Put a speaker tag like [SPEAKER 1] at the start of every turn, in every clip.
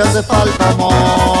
[SPEAKER 1] hace falta amor.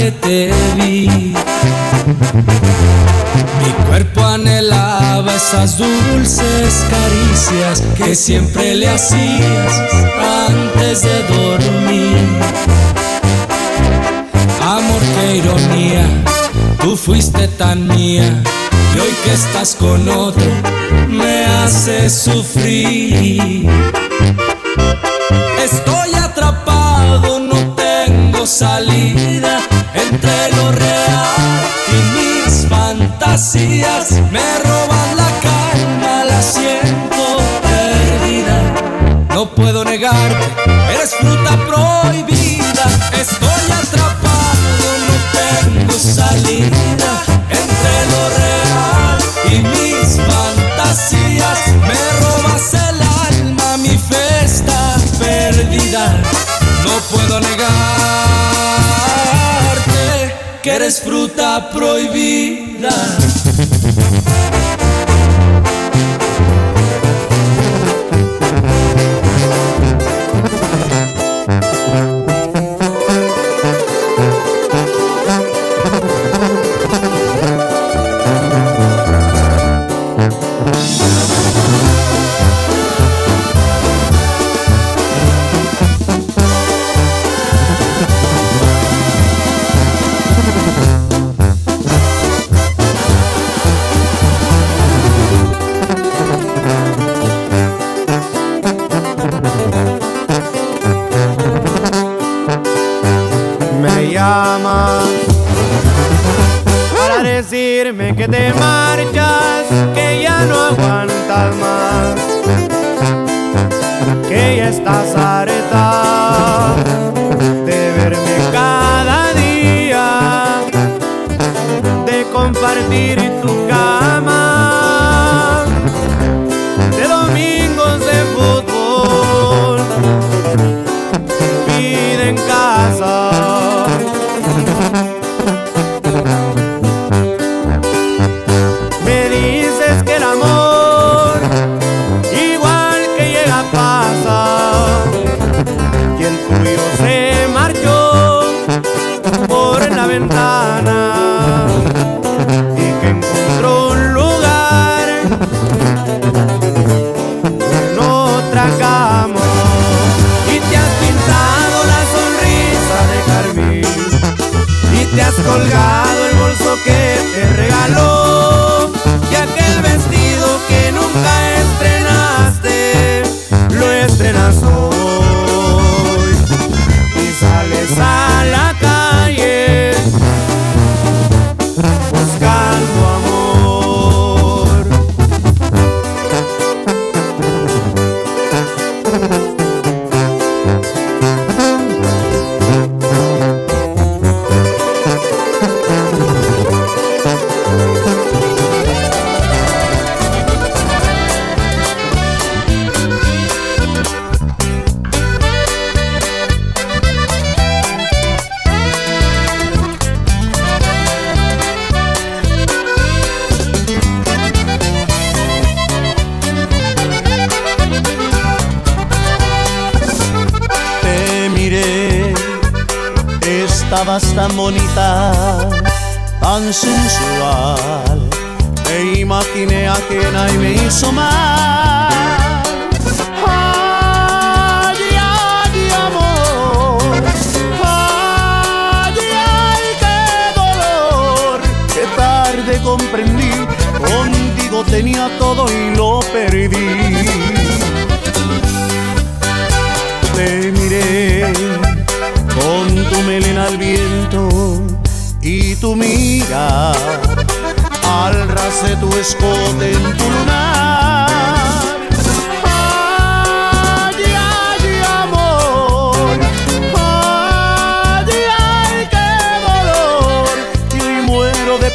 [SPEAKER 2] que te
[SPEAKER 3] vi. Mi cuerpo anhelaba esas dulces caricias que siempre le hacías antes de dormir. Amor, qué ironía, tú fuiste tan mía y hoy que estás con otro me haces sufrir. Estoy atrapado, no tengo salida Yes. fruta
[SPEAKER 4] proibida.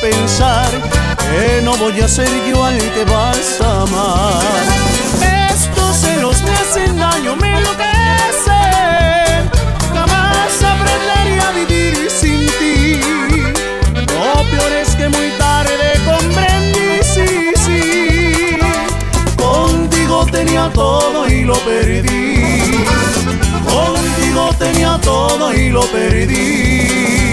[SPEAKER 4] Pensar que no voy a ser yo al que vas a amar. Estos celos me hacen daño, me enloquecen. Jamás aprendería a vivir sin ti. Lo peor es que muy tarde comprendí, sí, sí. Contigo tenía todo y lo perdí. Contigo tenía todo y lo perdí.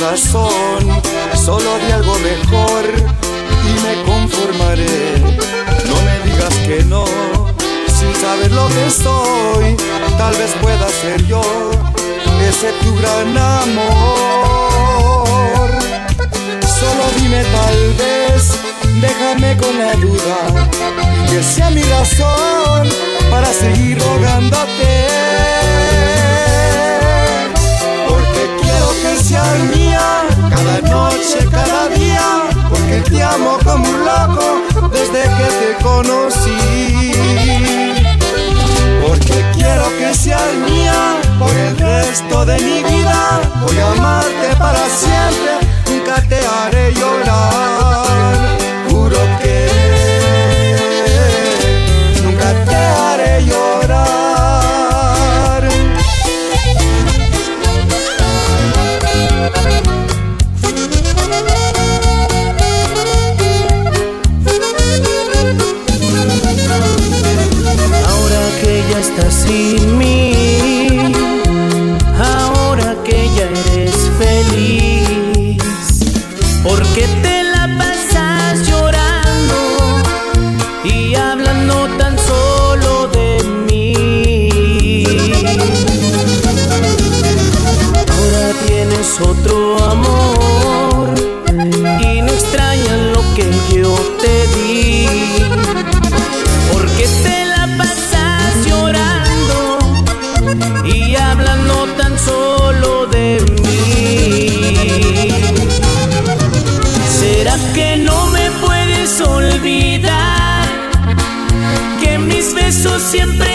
[SPEAKER 5] Razón. Solo di algo mejor y me conformaré. No me digas que no, sin saber lo que soy. Tal vez pueda ser yo ese tu gran amor. Solo dime tal vez, déjame con la duda que sea mi razón para seguir rogándote. Mía cada noche, cada día. Porque te amo como un loco desde que te conocí. Porque quiero que seas mía por el resto de mi vida. Voy a amarte para siempre, nunca te haré llorar.
[SPEAKER 4] Siempre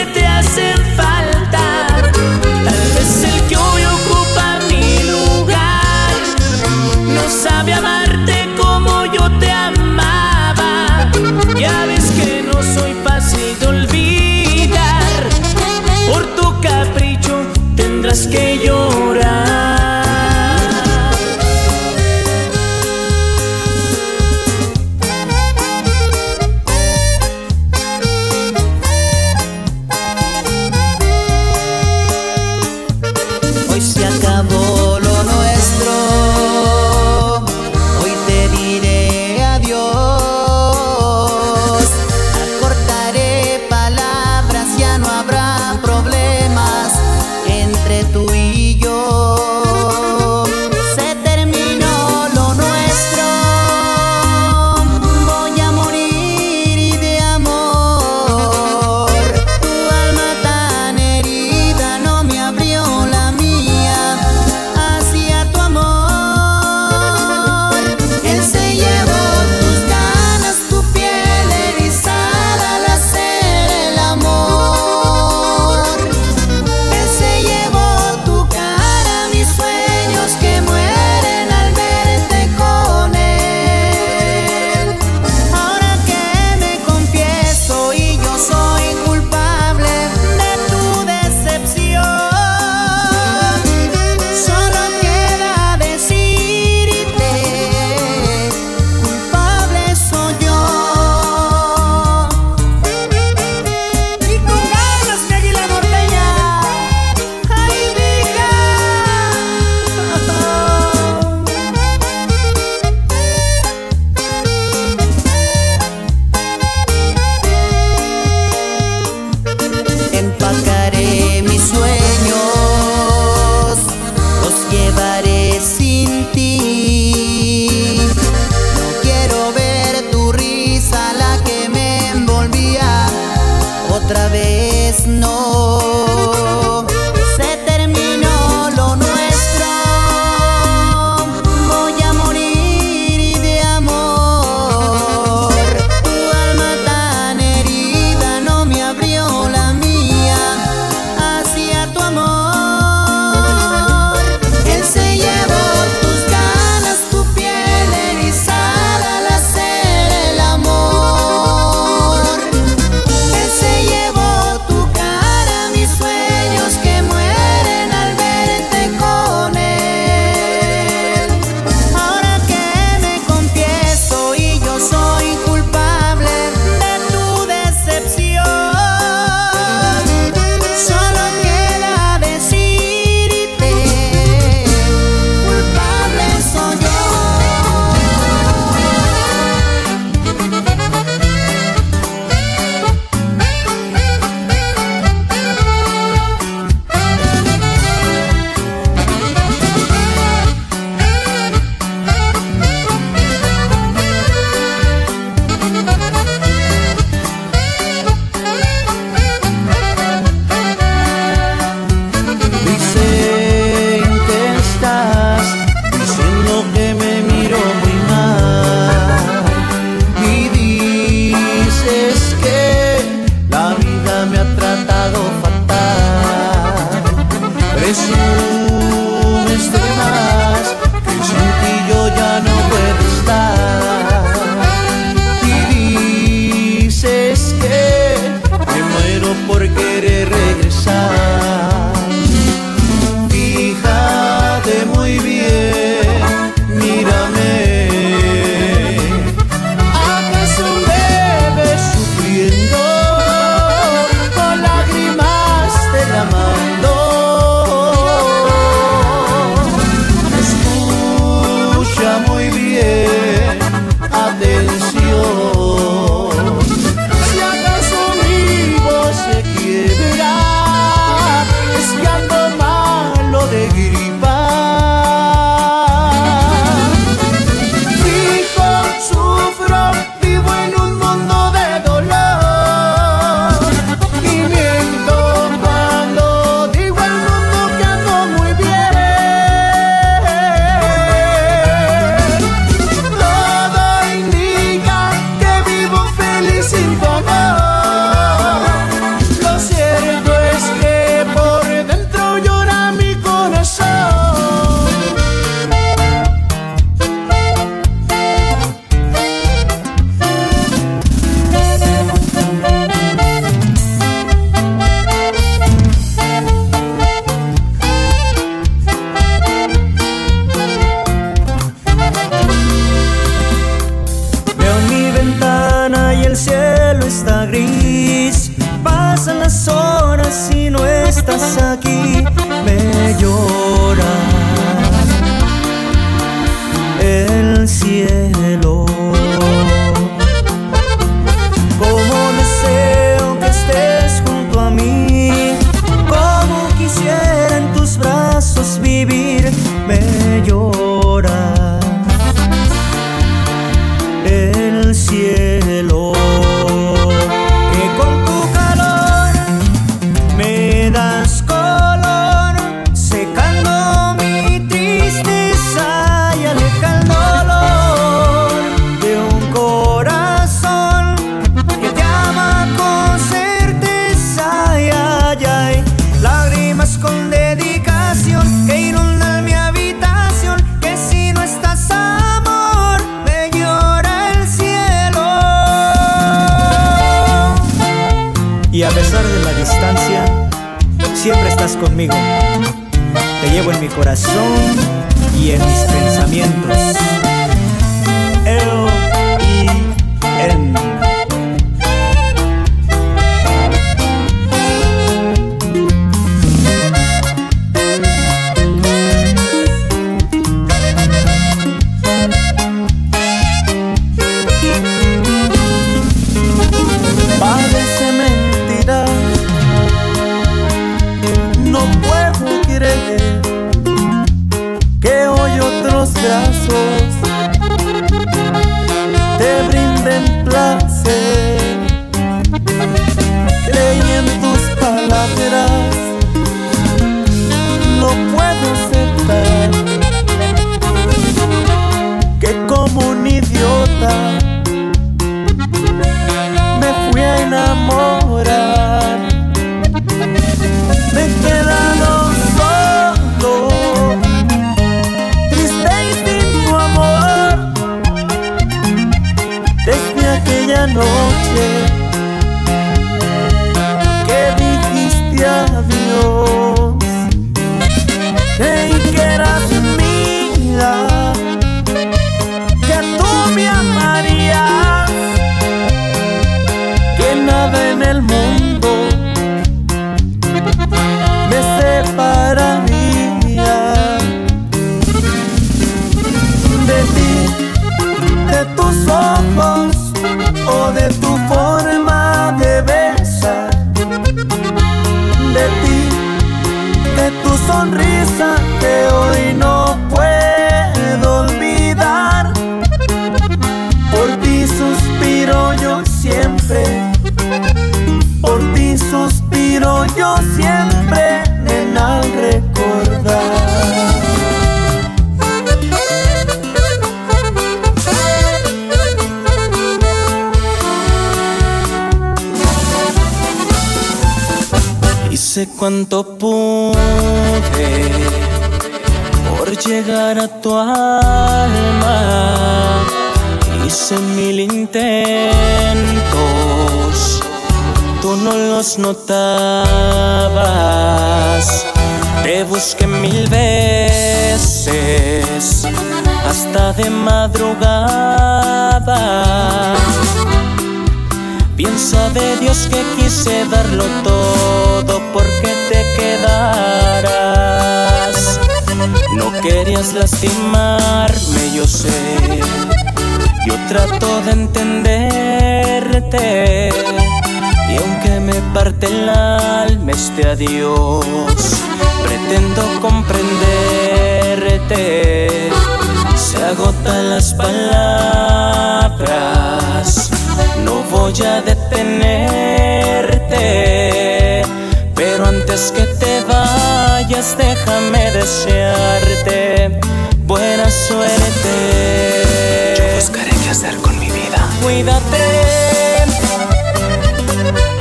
[SPEAKER 6] Cuídate,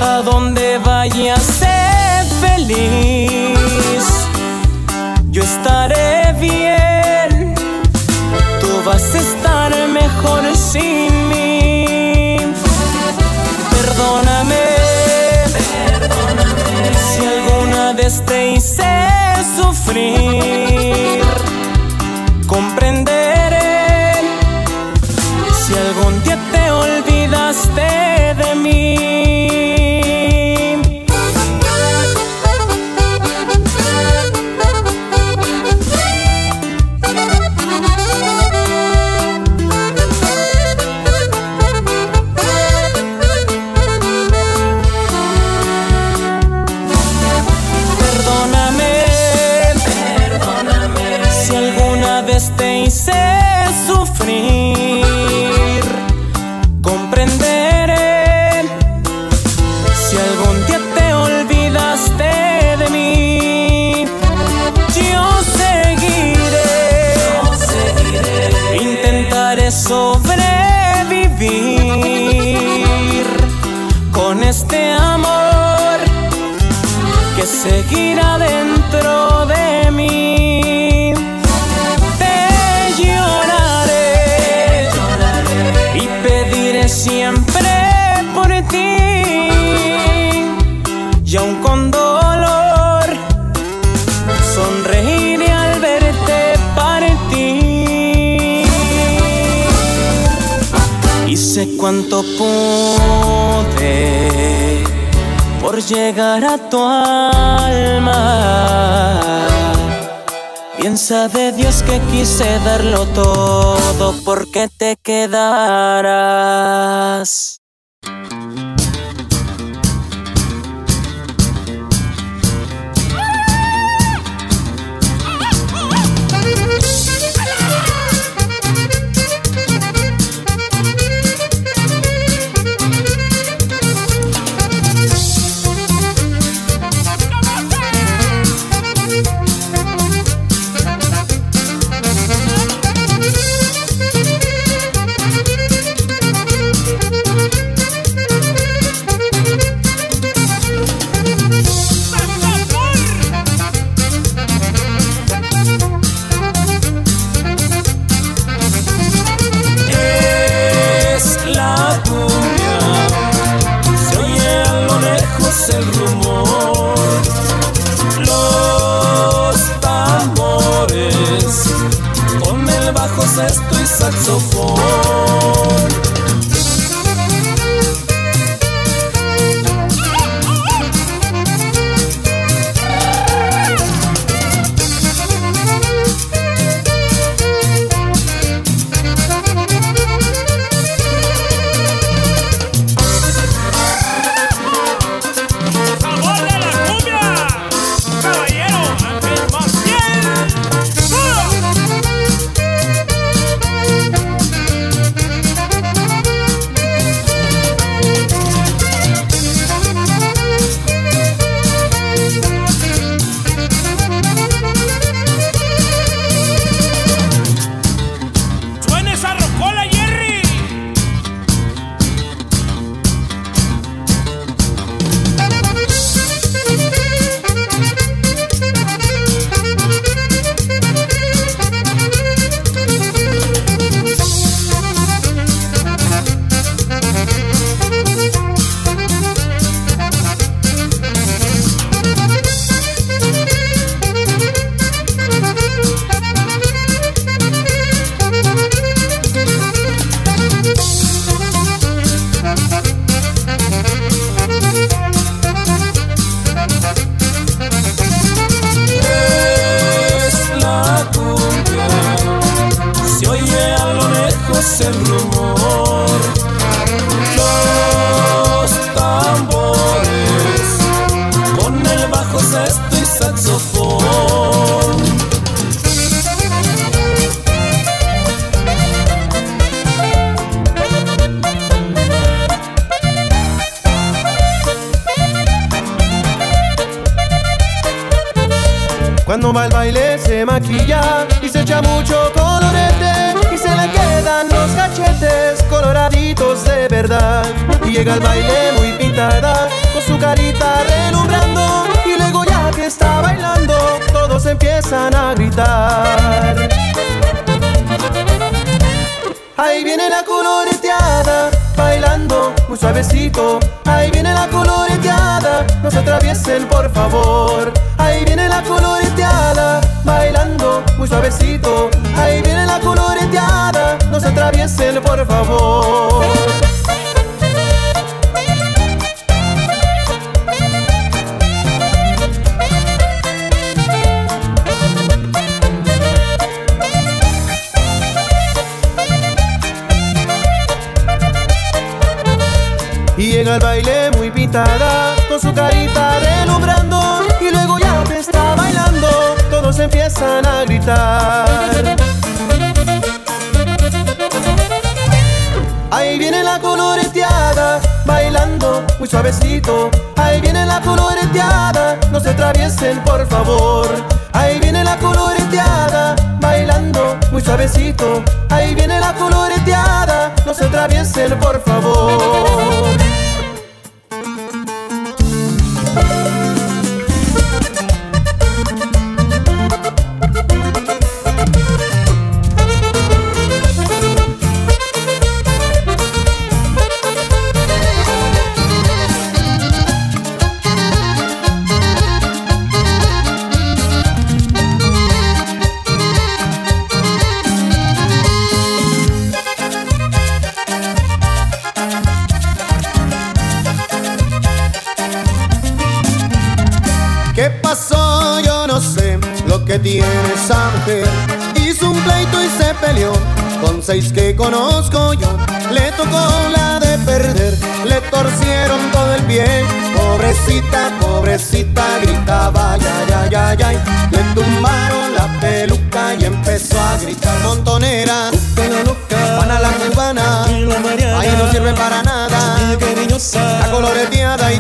[SPEAKER 6] a donde vayas, sé feliz. Por
[SPEAKER 7] llegar a tu alma. Bien sabe Dios que quise darlo todo porque te quedaras.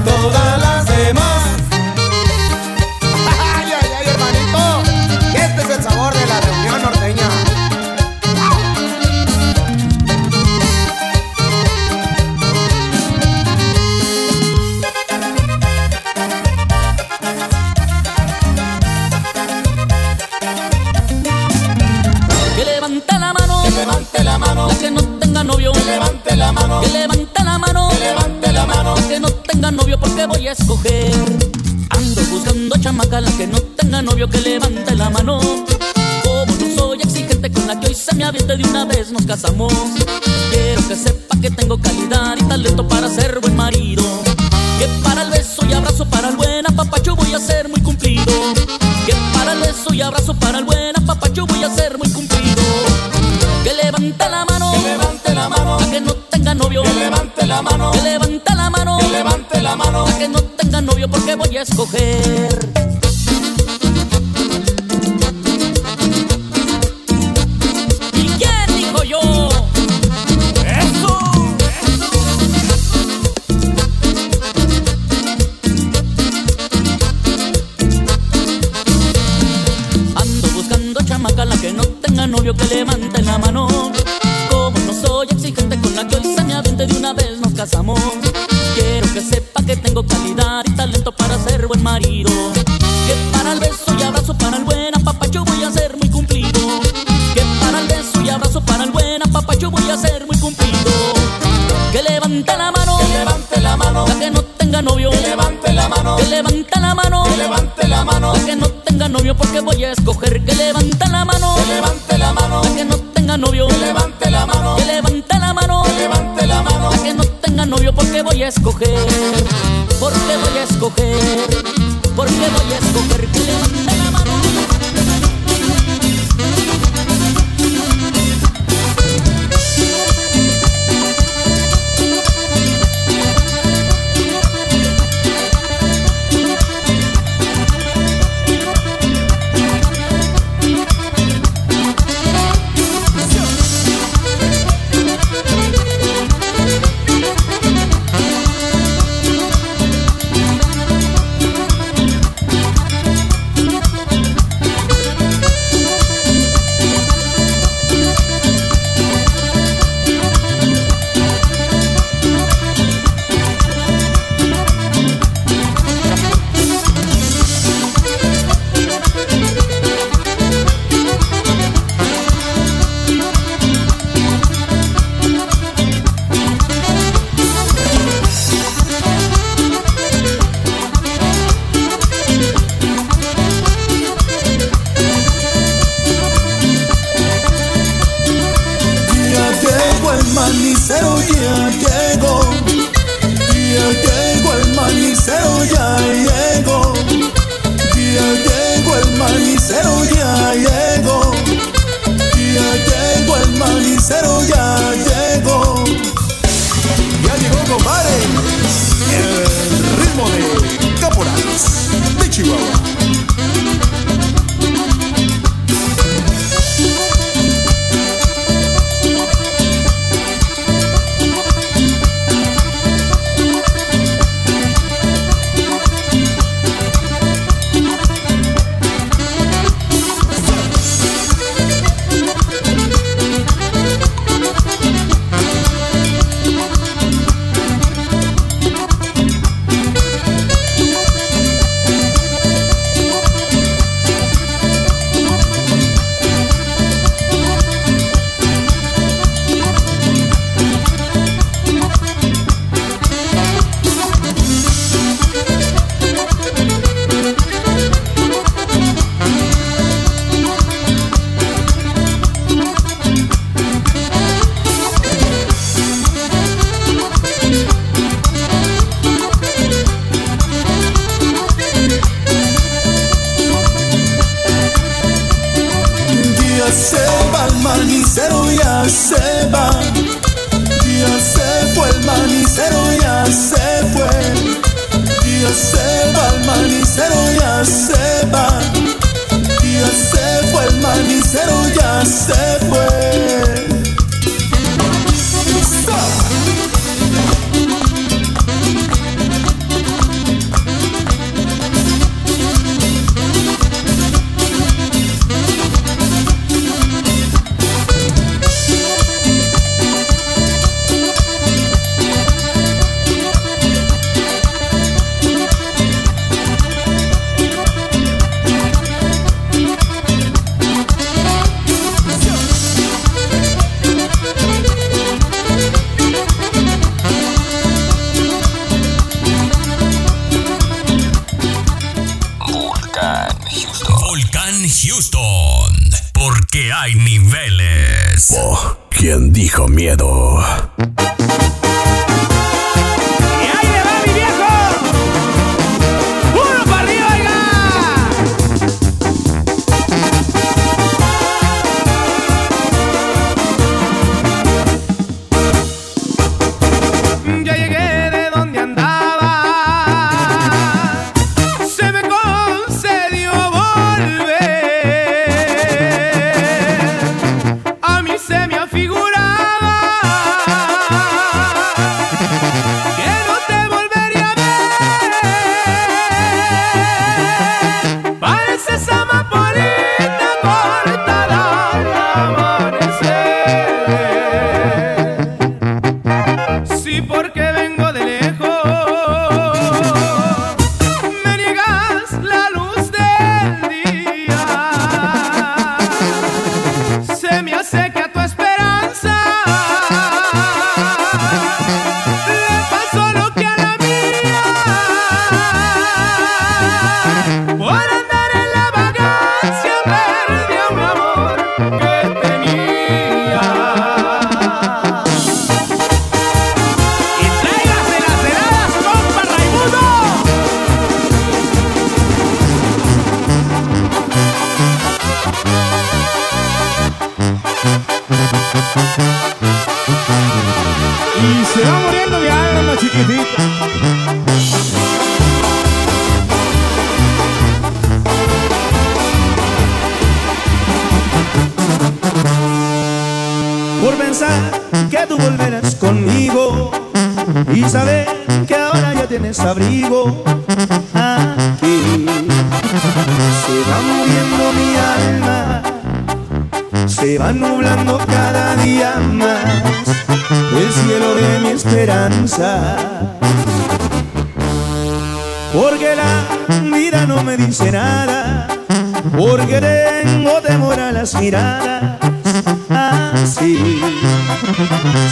[SPEAKER 8] Coloreteada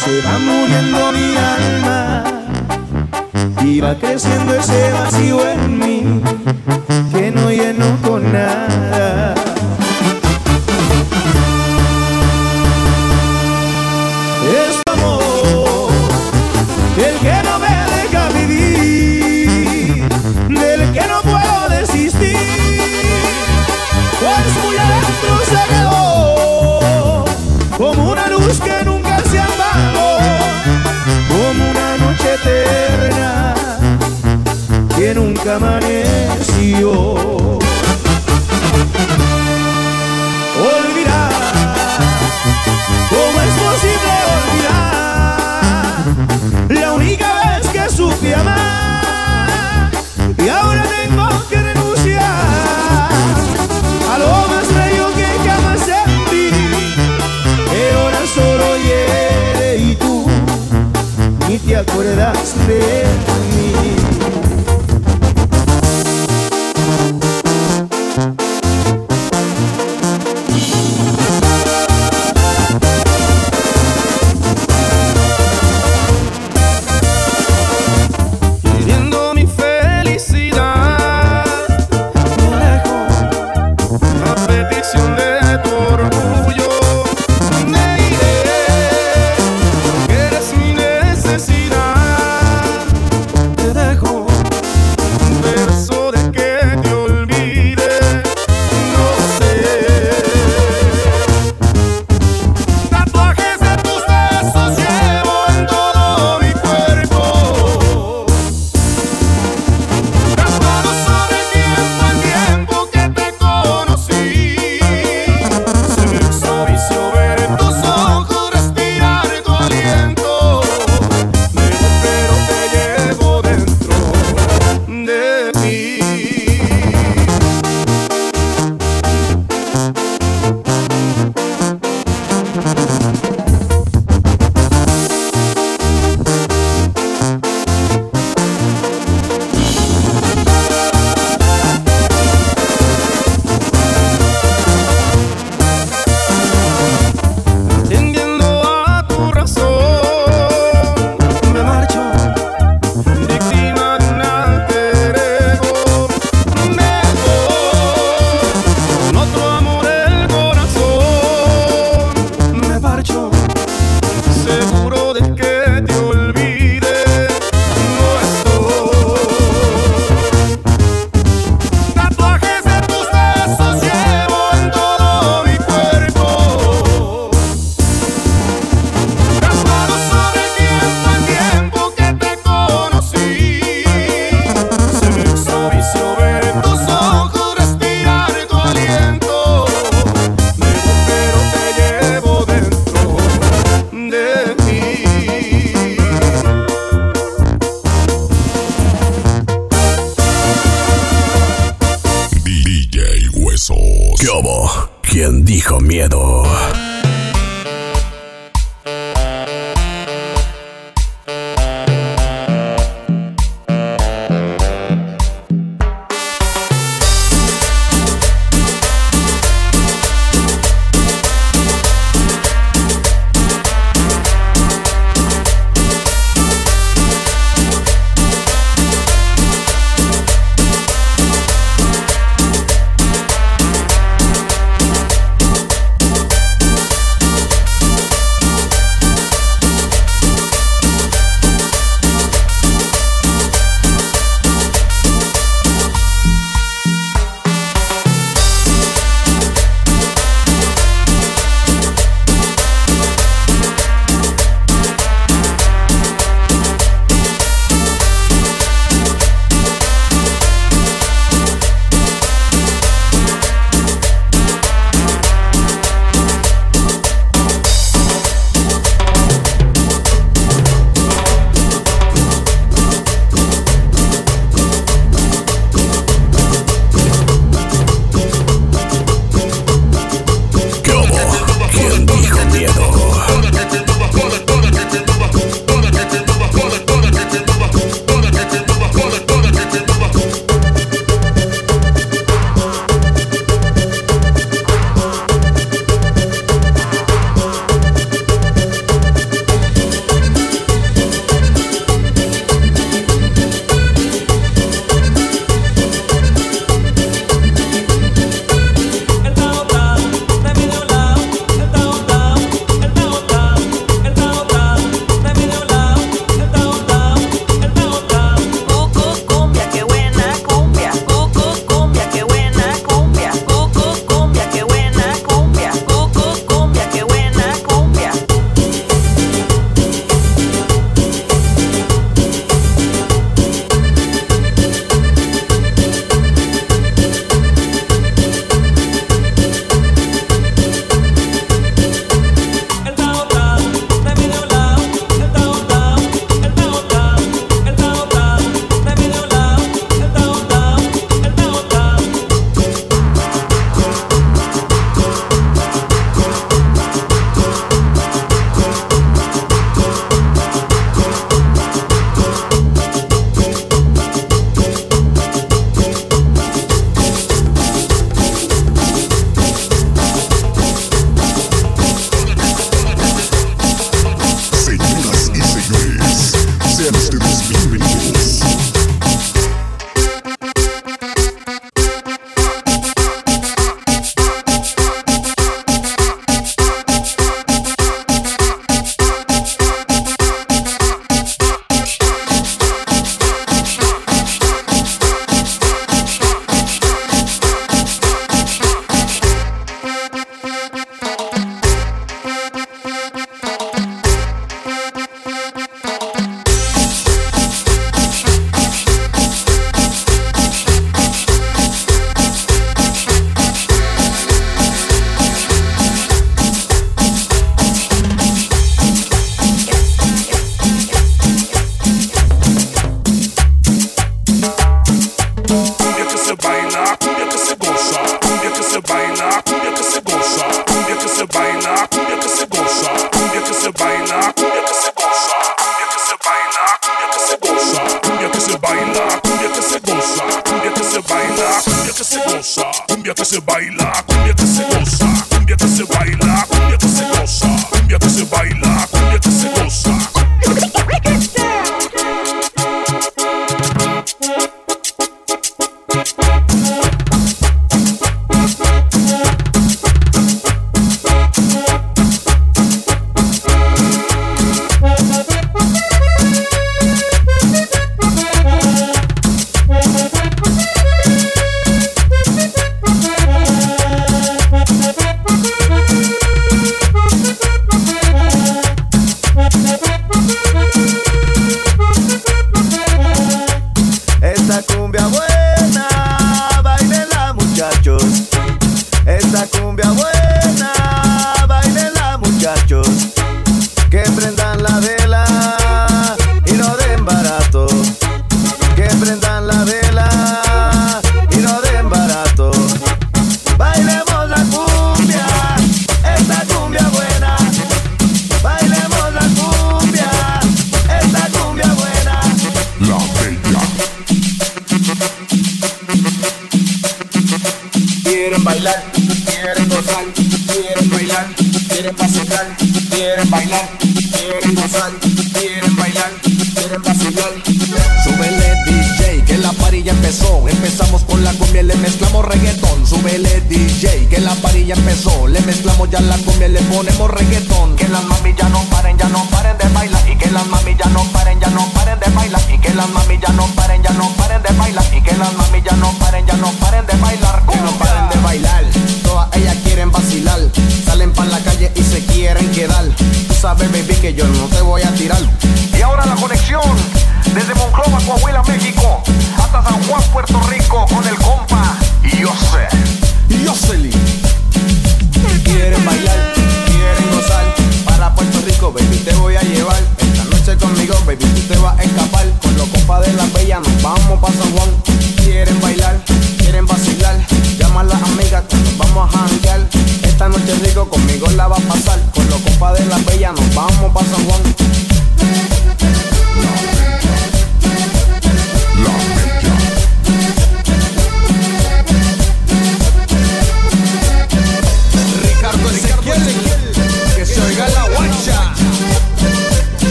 [SPEAKER 9] se
[SPEAKER 10] va
[SPEAKER 7] muriendo mi alma. Y va creciendo ese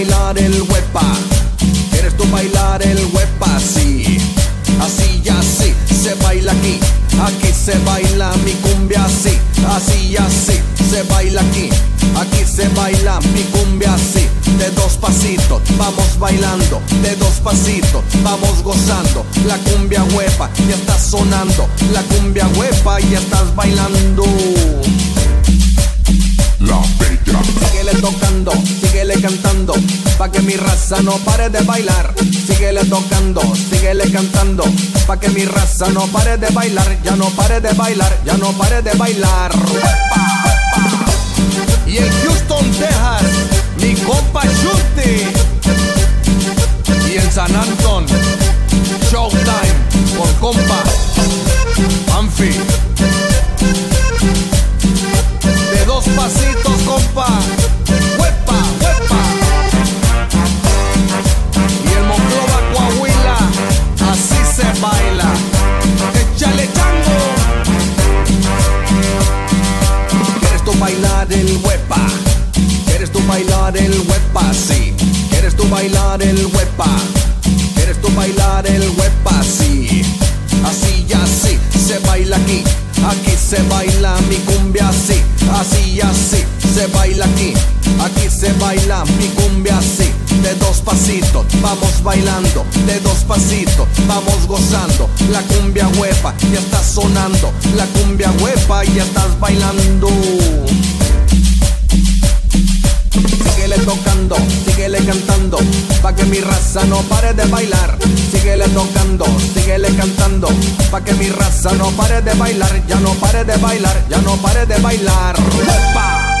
[SPEAKER 11] bailar el
[SPEAKER 12] huepa? ¿Quieres tú bailar el huepa? Sí. Así y así se baila aquí. Aquí se baila mi cumbia así. Así y así se baila aquí. Aquí se baila mi cumbia así. De dos pasitos vamos bailando. De dos pasitos vamos gozando. La cumbia huepa ya está sonando. La cumbia huepa ya estás bailando. La. Síguele tocando, síguele cantando, pa' que mi raza no pare de bailar. Síguele tocando, síguele cantando, pa' que mi raza no pare de bailar. Ya no pare de bailar, ya no pare de bailar. Y en Houston, Texas, mi compa Shurty. Y en San Anton, Showtime, por compa, Anfi. De dos pasitos, compa. Huepa, huepa. Y el Monclova, Coahuila, así se baila. Échale chango. ¿Quieres tú bailar el huepa? ¿Quieres tú bailar el huepa? Sí. ¿Quieres tú bailar el huepa? ¿Quieres tú bailar el huepa? Sí. Así y así se baila aquí. Aquí se baila mi cumbia así. Así y así se baila aquí. Aquí se baila mi cumbia así. De dos pasitos vamos bailando. De dos pasitos vamos gozando. La cumbia huepa ya está sonando. La cumbia huepa ya estás bailando. Síguele tocando, síguele cantando, pa' que mi raza no pare de bailar. Síguele tocando, síguele cantando, pa' que mi raza no pare de bailar. Ya no pare de bailar, ya no pare de bailar. ¡Epa!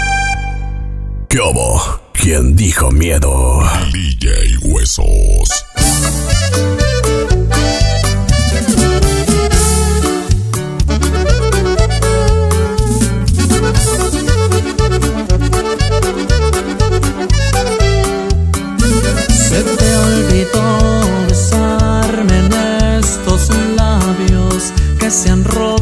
[SPEAKER 13] ¿Qué hubo? ¿Quién dijo miedo? DJ Huesos.
[SPEAKER 14] Se han roto.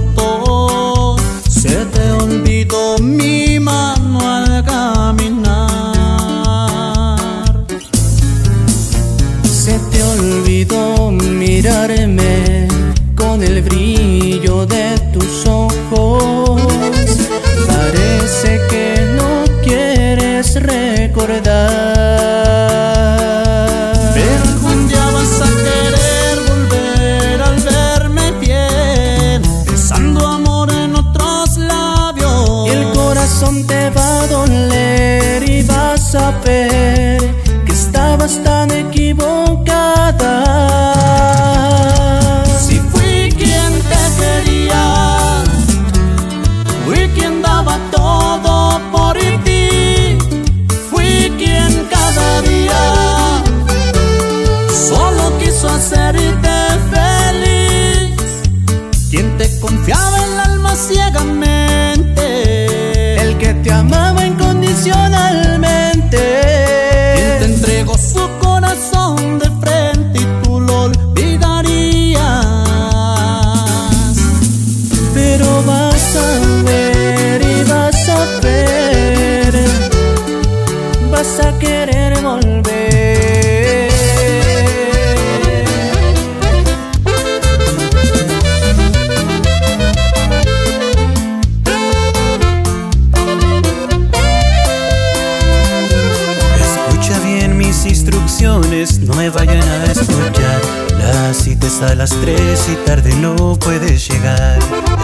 [SPEAKER 4] Las 3 y tarde no puedes llegar.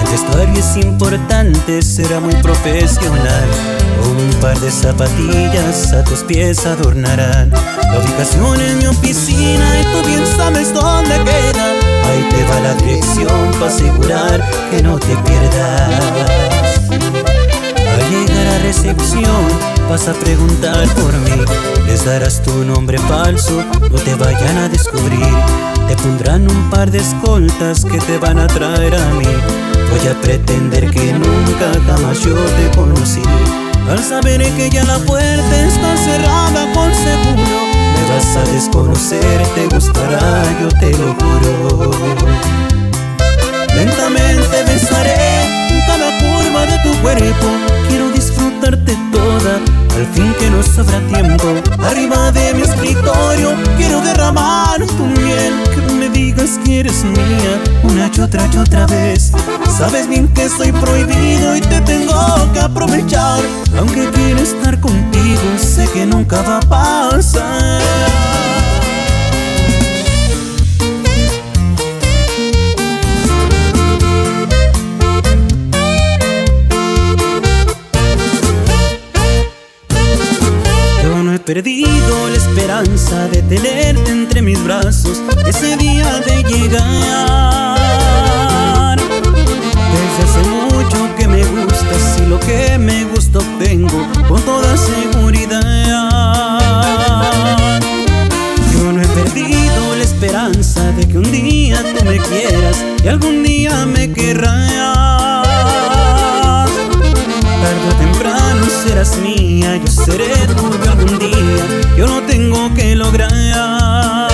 [SPEAKER 4] El vestuario es importante, será muy profesional. Un par de zapatillas a tus pies adornarán. La ubicación es mi oficina y tú bien sabes dónde queda. Ahí te va la dirección para asegurar que no te pierdas. Al llegar a recepción vas a preguntar por mí Les darás tu nombre falso, no te vayan a descubrir Te pondrán un par de escoltas que te van a traer a mí Voy a pretender que nunca jamás yo te conocí Al saber que ya la puerta está cerrada por seguro Me vas a desconocer, te gustará, yo te lo juro Lentamente besaré cada curva de tu cuerpo. Quiero disfrutarte toda, al fin que no sobra tiempo. Arriba de mi escritorio, quiero derramar tu miel. Digas que eres mía, una y otra y otra vez. Sabes bien que soy prohibido y te tengo que aprovechar. Aunque quiero estar contigo, sé que nunca va a pasar. Perdido la esperanza de tenerte entre mis brazos ese día de llegar. Desde hace mucho que me gustas y lo que me gusta obtengo con toda seguridad. Yo no he perdido la esperanza de que un día tú me quieras y algún día me querrás. Serás mía, yo seré tuyo algún día, yo no tengo que lograr.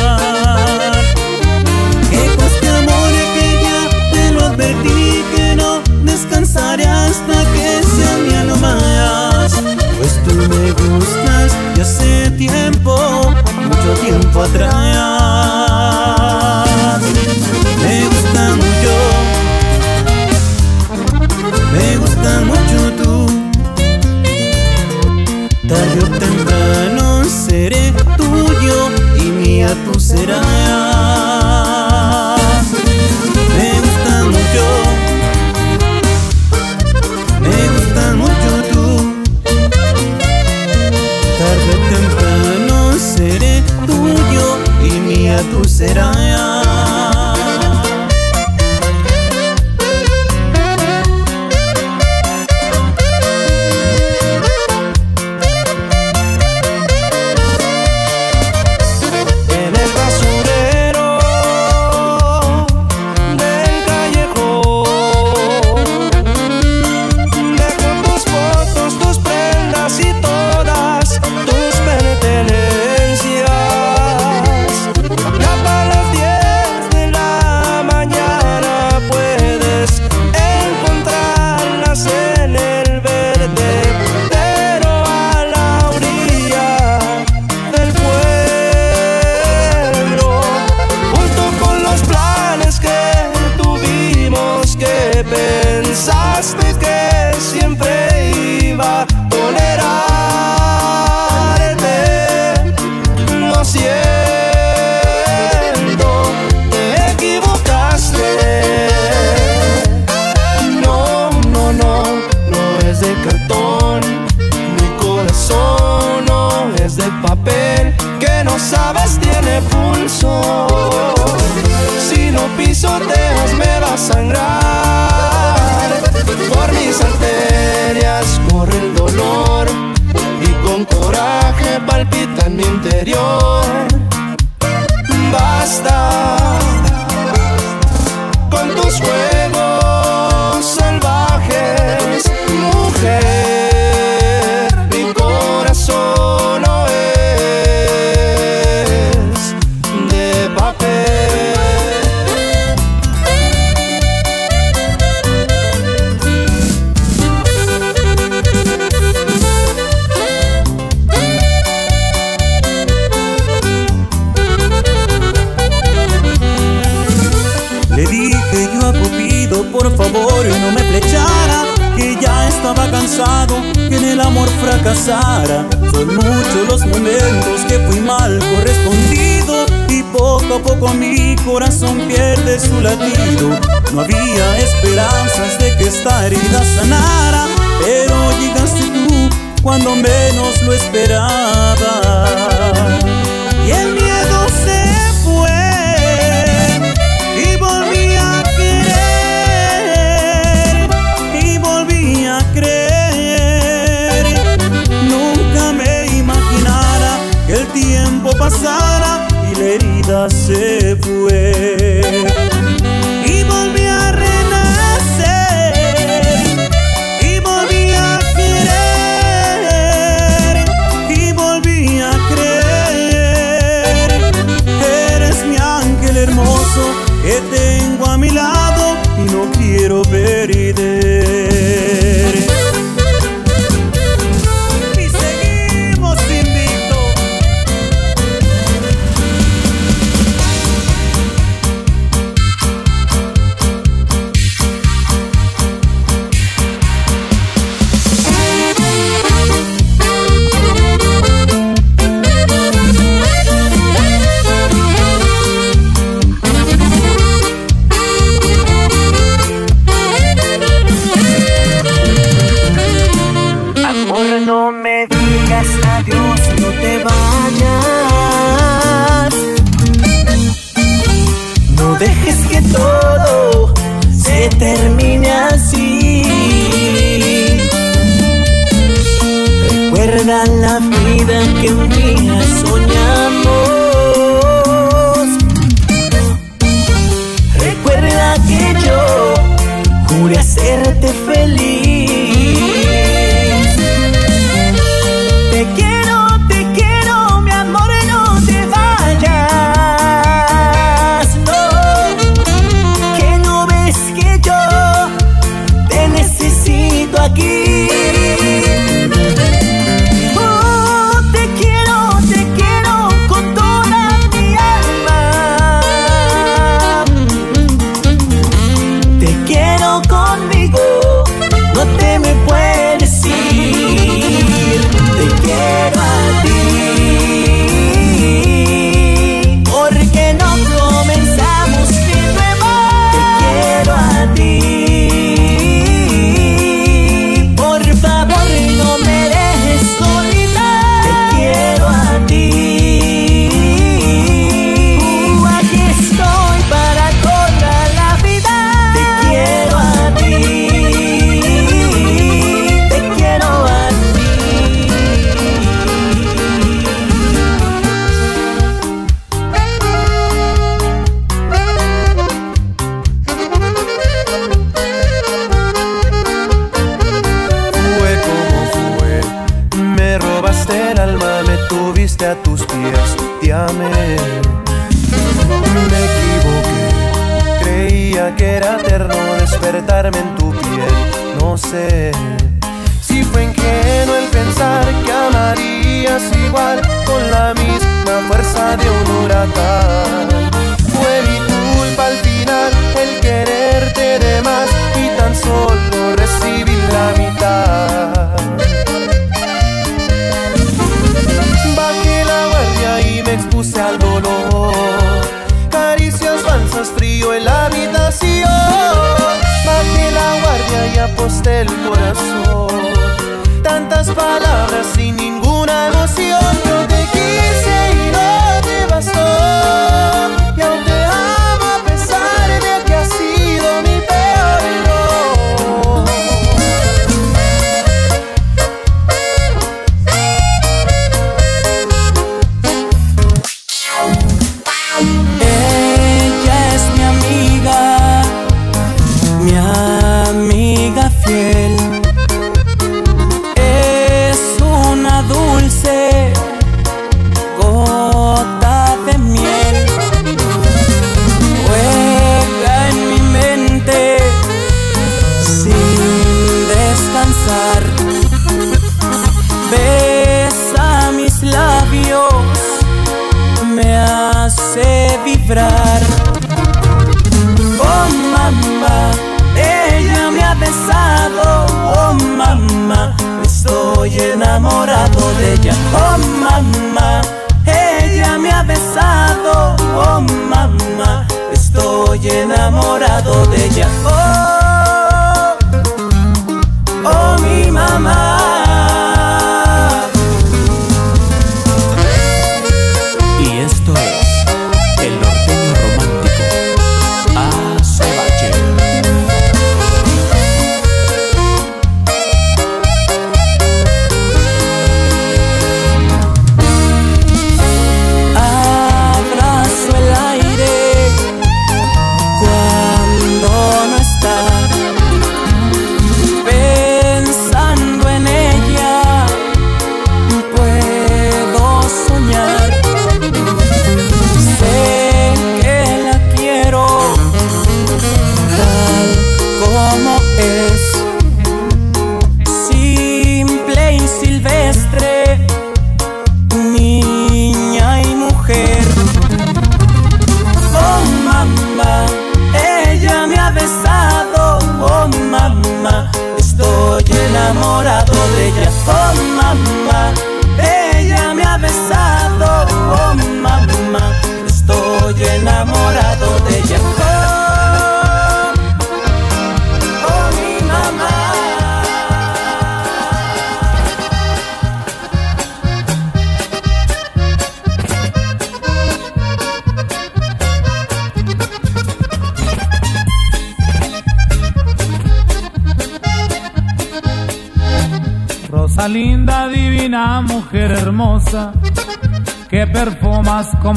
[SPEAKER 15] lata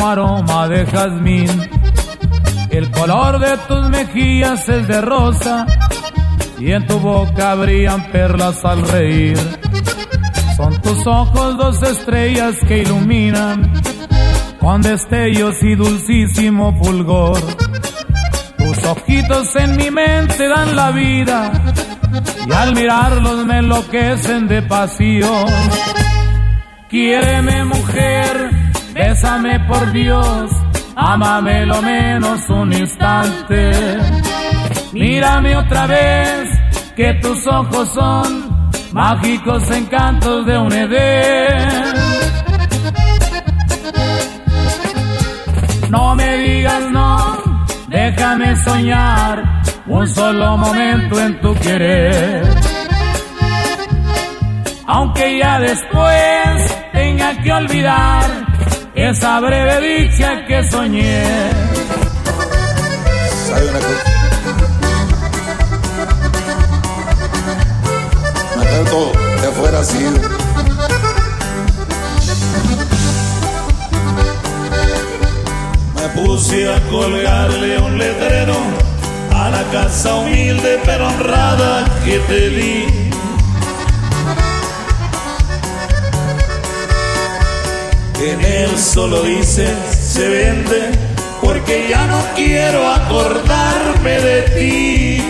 [SPEAKER 15] aroma de jazmín. El color de tus mejillas es de rosa y en tu boca brillan perlas al reír. Son tus ojos dos estrellas que iluminan con destellos y dulcísimo fulgor. Tus ojitos en mi mente dan la vida y al mirarlos me enloquecen de pasión. Quiéreme mujer, bésame por Dios, ámame lo menos un instante. Mírame otra vez, que tus ojos son mágicos encantos de un Edén. No me digas no, déjame soñar un solo momento en tu querer. Aunque ya después tenga que olvidar esa breve dicha que soñé.
[SPEAKER 16] ¿Sabe una cosa? Todo de afuera así.
[SPEAKER 17] Me puse a colgarle un letrero a la casa humilde pero honrada que te di En él solo dice se vende porque ya no quiero acordarme de ti.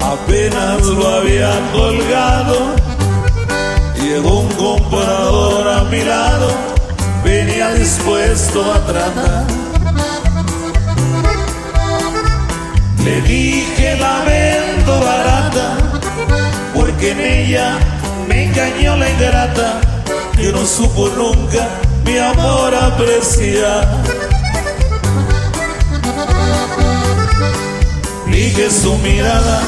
[SPEAKER 17] Apenas lo había colgado, llegó un comprador a mi lado, venía dispuesto a tratar. Le dije la vendo barata, porque en ella engañó la ingrata que no supo nunca mi amor apreciar. Dije su mirada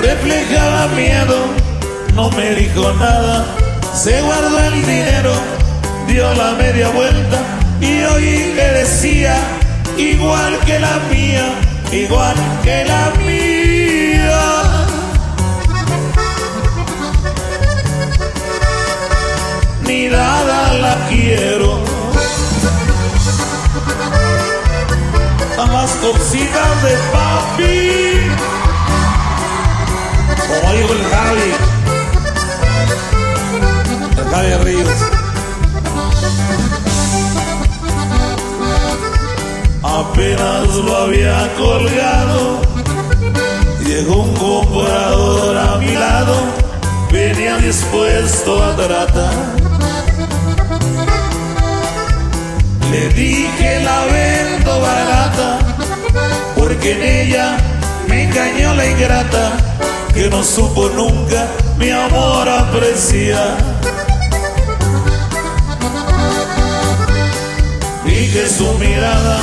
[SPEAKER 17] reflejaba miedo, no me dijo nada, se guardó el dinero, dio la media vuelta y oí que decía igual que la mía, igual que la mía. Ni nada la quiero. A más cositas de papi, como dijo el Javi, el Javi Ríos. Apenas lo había colgado, llegó un comprador a mi lado, venía dispuesto a tratar Le dije la vendo barata, porque en ella me engañó la ingrata que no supo nunca mi amor apreciar. Y que su mirada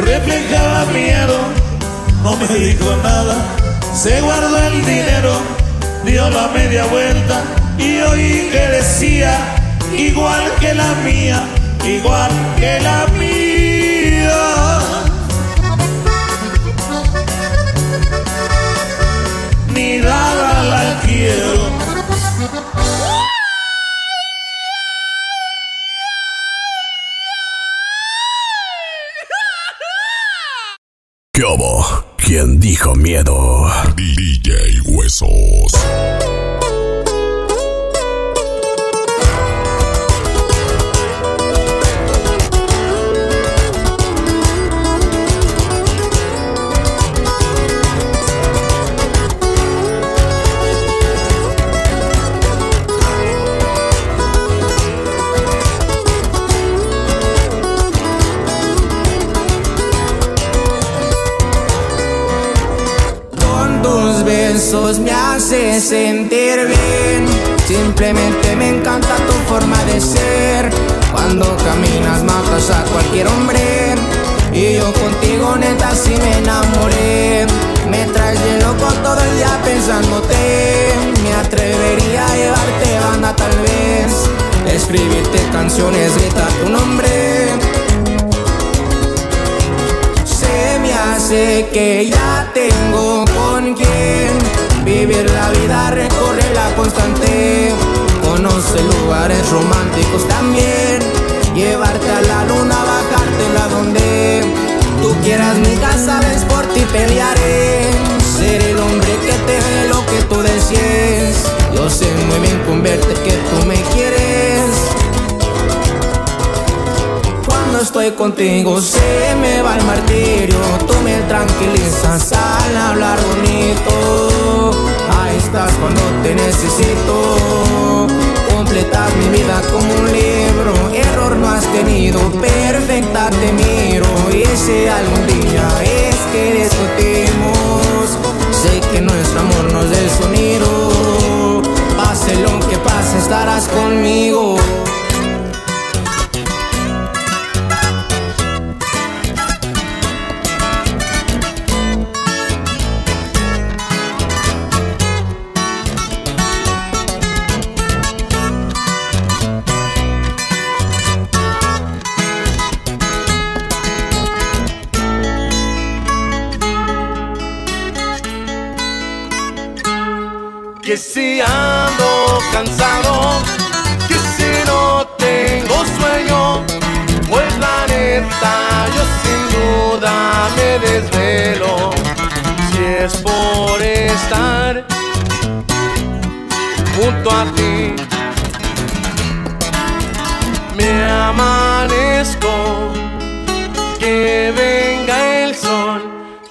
[SPEAKER 17] reflejaba miedo, no me dijo nada, se guardó el dinero, dio la media vuelta y oí que decía, igual que la mía, igual que la mía. Ni nada la quiero.
[SPEAKER 13] ¿Qué hubo? ¿Quién dijo miedo? DJ Huesos.
[SPEAKER 18] Simplemente me encanta tu forma de ser. Cuando caminas matas a cualquier hombre. Y yo contigo neta sí me enamoré. Me traes de loco todo el día pensándote. Me atrevería a llevarte banda tal vez. Escribirte canciones, gritar tu nombre. Se me hace que ya tengo románticos también. Llevarte a la luna, bajártela donde tú quieras. Mi casa, ves por ti pelearé. Ser el hombre que te dé lo que tú desees. Yo sé muy bien con verte que tú me quieres. Cuando estoy contigo se me va el martirio Tú me tranquilizas al hablar bonito Ahí estás cuando te necesito Completas mi vida como un libro. Error no has tenido, perfecta te miro. Y si algún día es que discutimos Sé que nuestro amor nos sonido Pase lo que pase estarás conmigo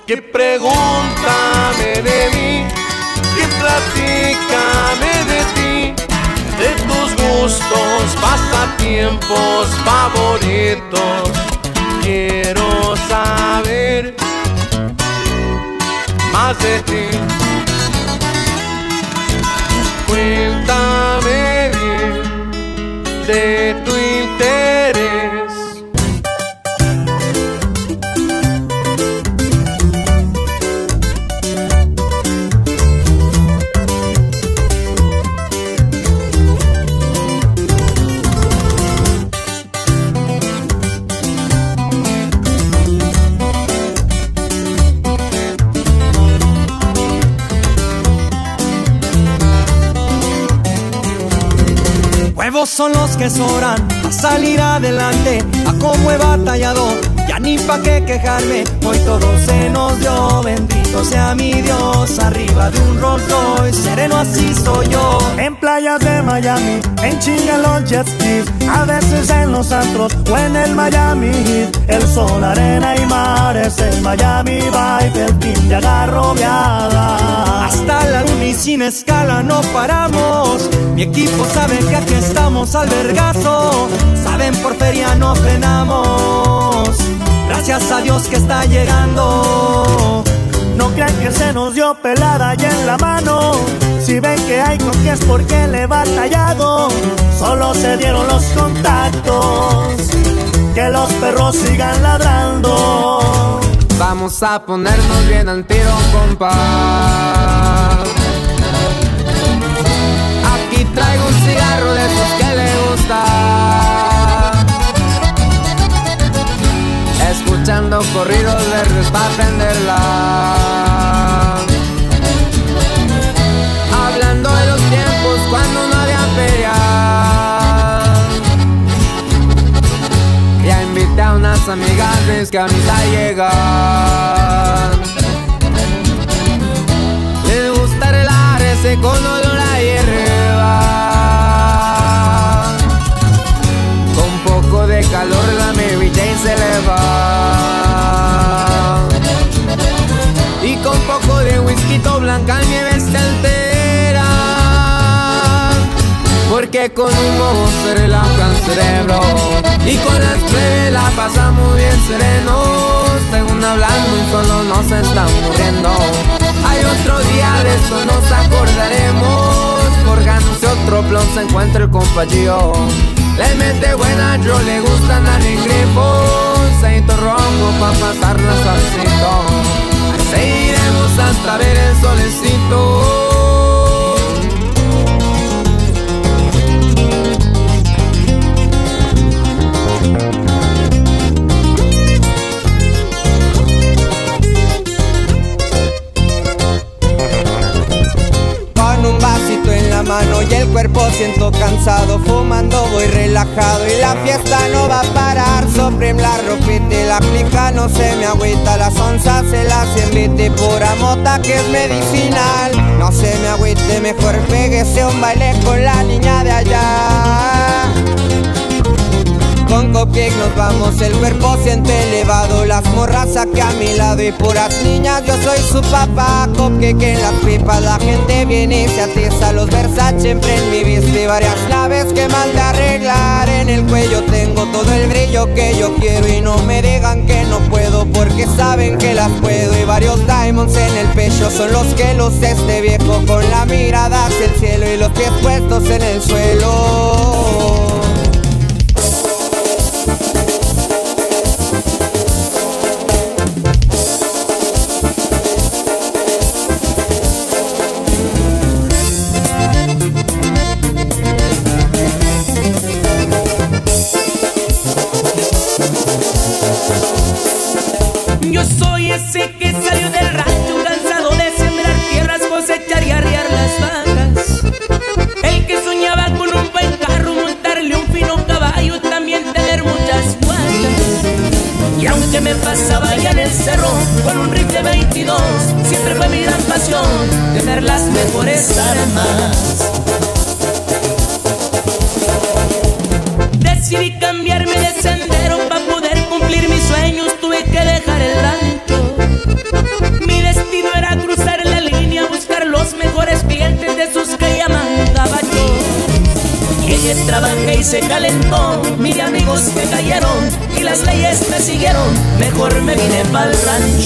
[SPEAKER 19] que pregúntame de mí que platícame de ti, de tus gustos, pasatiempos favoritos. Quiero saber más de ti.
[SPEAKER 20] Son los que sobran a salir adelante, a como he batallado, ya ni pa' qué quejarme, hoy todo se nos dio, bendito sea mi Dios, arriba de un Rolls Royce, sereno así soy yo.
[SPEAKER 7] En playas de Miami, en chinga en los jet skis, a veces en los antros o en el Miami Heat. El sol, arena y mares, el Miami Vibe, el team de agarrobeada.
[SPEAKER 20] Hasta la luna y sin no paramos. Mi equipo sabe que aquí estamos al vergazo. Saben por feria no frenamos. Gracias a Dios que está llegando.
[SPEAKER 7] No crean que se nos dio pelada y en la mano. Si ven que hay con es porque le he batallado, solo se dieron los contactos. Que los perros sigan ladrando.
[SPEAKER 21] Vamos a ponernos bien al tiro, compa. Traigo un cigarro de esos que le gusta. Escuchando corridos verdes para prenderla. Hablando de los tiempos cuando no había feria. Ya invité a unas amigas que ahorita llegan. Les gusta relajarse con olor a. Con poco de calor la Mary Jane se le va. Y con poco de whisky blanca nieve se altera. Porque con un se relaja el cerebro. Y con las plebes la pasamos bien serenos. Según hablando y solo nos están muriendo. Hay otro día de eso nos acordaremos Otro plon se encuentra el compañero Le mete buena, yo le gusta andar en grifo Seito rojo pa' pasarla suavecito. Ahí seguiremos hasta ver el solecito la mano y el cuerpo siento cansado Fumando voy relajado y la fiesta no va a parar. Supreme la ropita la clica no se me agüita Las onzas se las invite pura mota que es medicinal. No se me agüite, mejor péguese un baile con la niña de allá con Cupcake nos vamos, el cuerpo siente elevado Las morras aquí a mi lado y puras niñas Yo soy su papá, Cupcake en las pipas La gente viene y se atiza Los Versace en mi vista y varias naves que de arreglar. En el cuello tengo todo el brillo que yo quiero Y no me digan que no puedo porque saben que las puedo Y varios diamonds en el pecho son los que luce este viejo Con la mirada hacia el cielo y los pies puestos en el suelo
[SPEAKER 8] me vine para el rancho.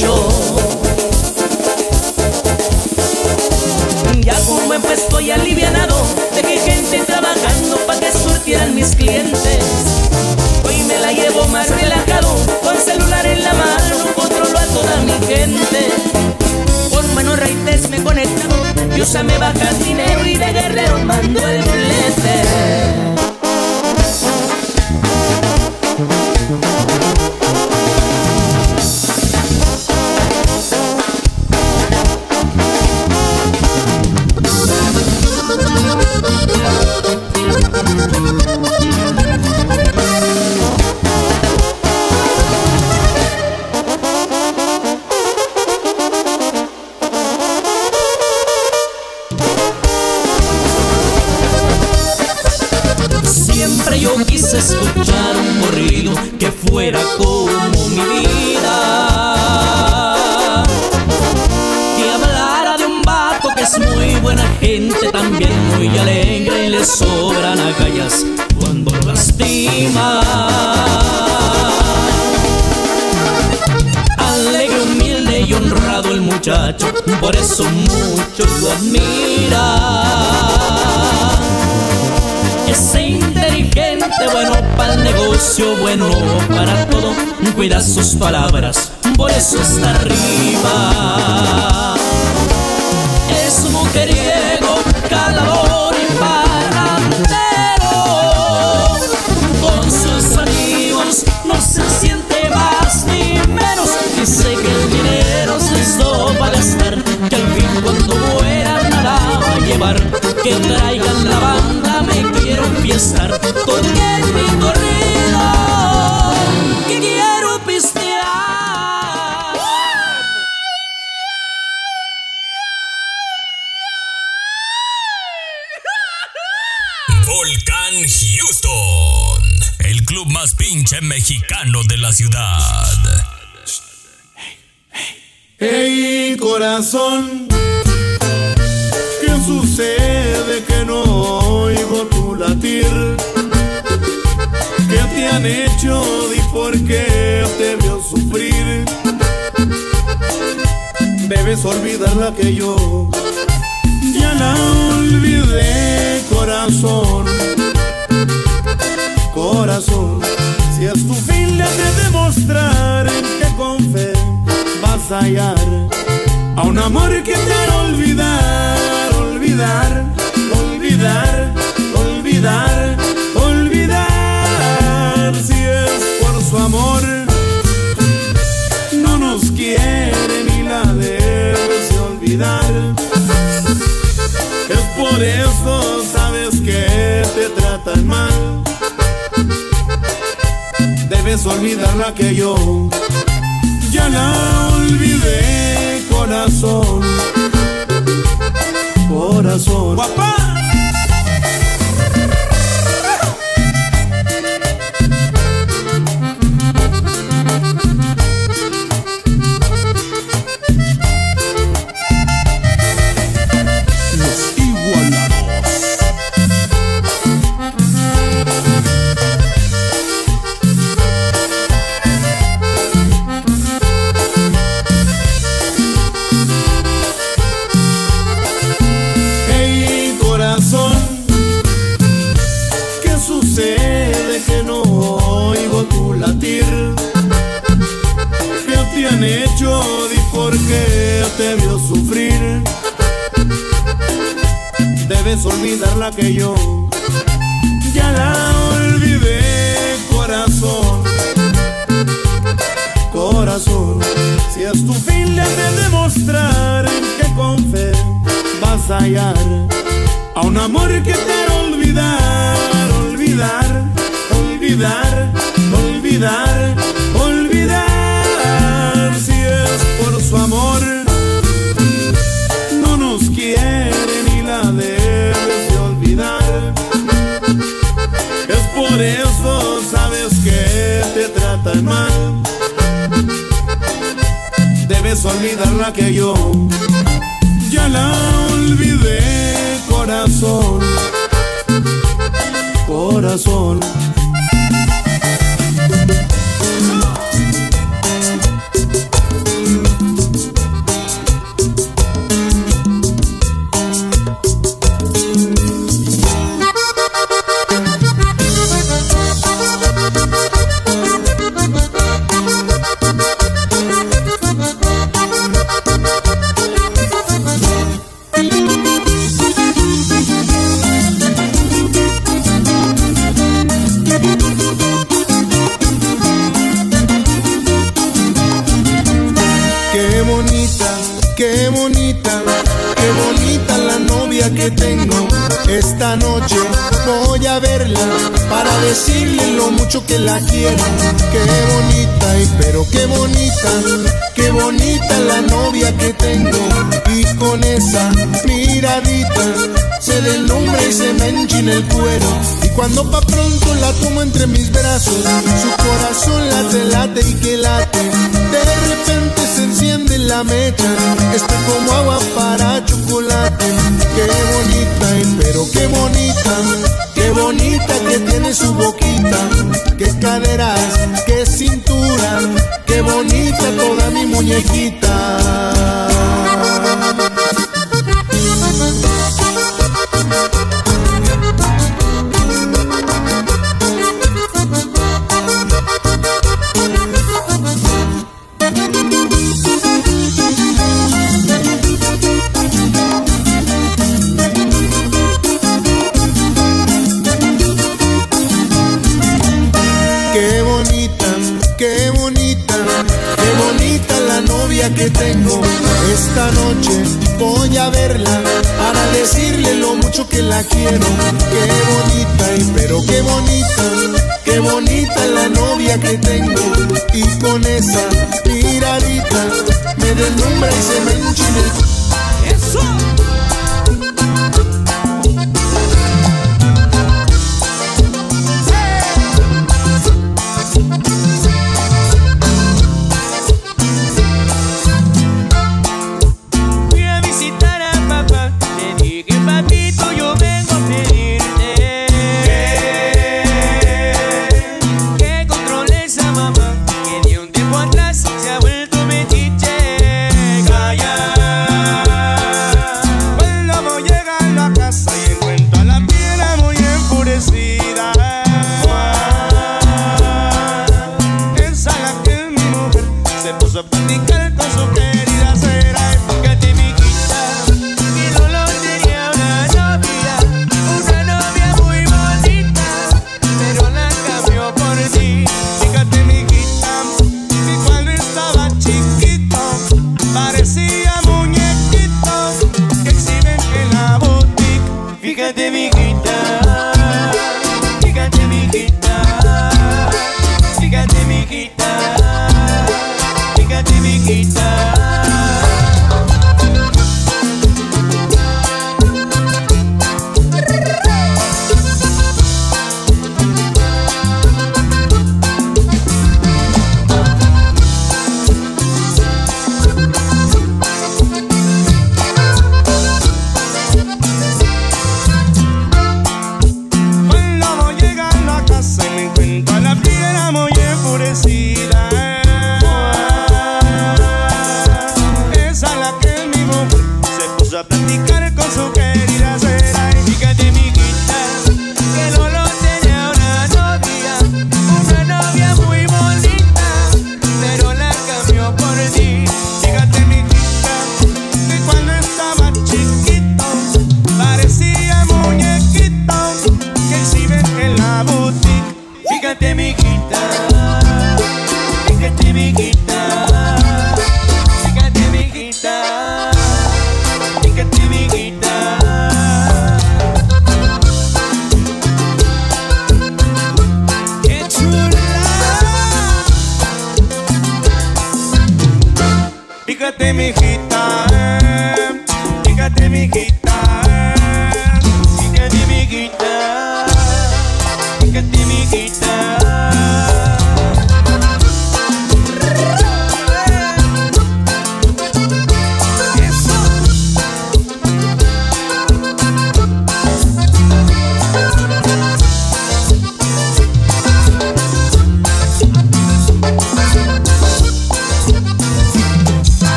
[SPEAKER 7] Te vio sufrir? Debes olvidar la que yo ya la olvidé, corazón. Corazón, si es tu fin le de demostrar que con fe vas a hallar a un amor que te olvidar, olvidar, olvidar, olvidar. Debes olvidar la que yo ya la olvidé, corazón. Corazón. Que la quiero. Qué bonita, y pero qué bonita, qué bonita la novia que tengo. Y con esa miradita se deslumbra y se me el cuero. Y cuando pa' pronto la tomo entre mis brazos, su corazón late, late y que late. De repente se enciende la mecha, está como agua para chocolate. Qué bonita, y pero qué bonita, qué bonita que tiene su boquita. Qué caderas, qué cintura, qué bonita toda mi muñequita. Quiero.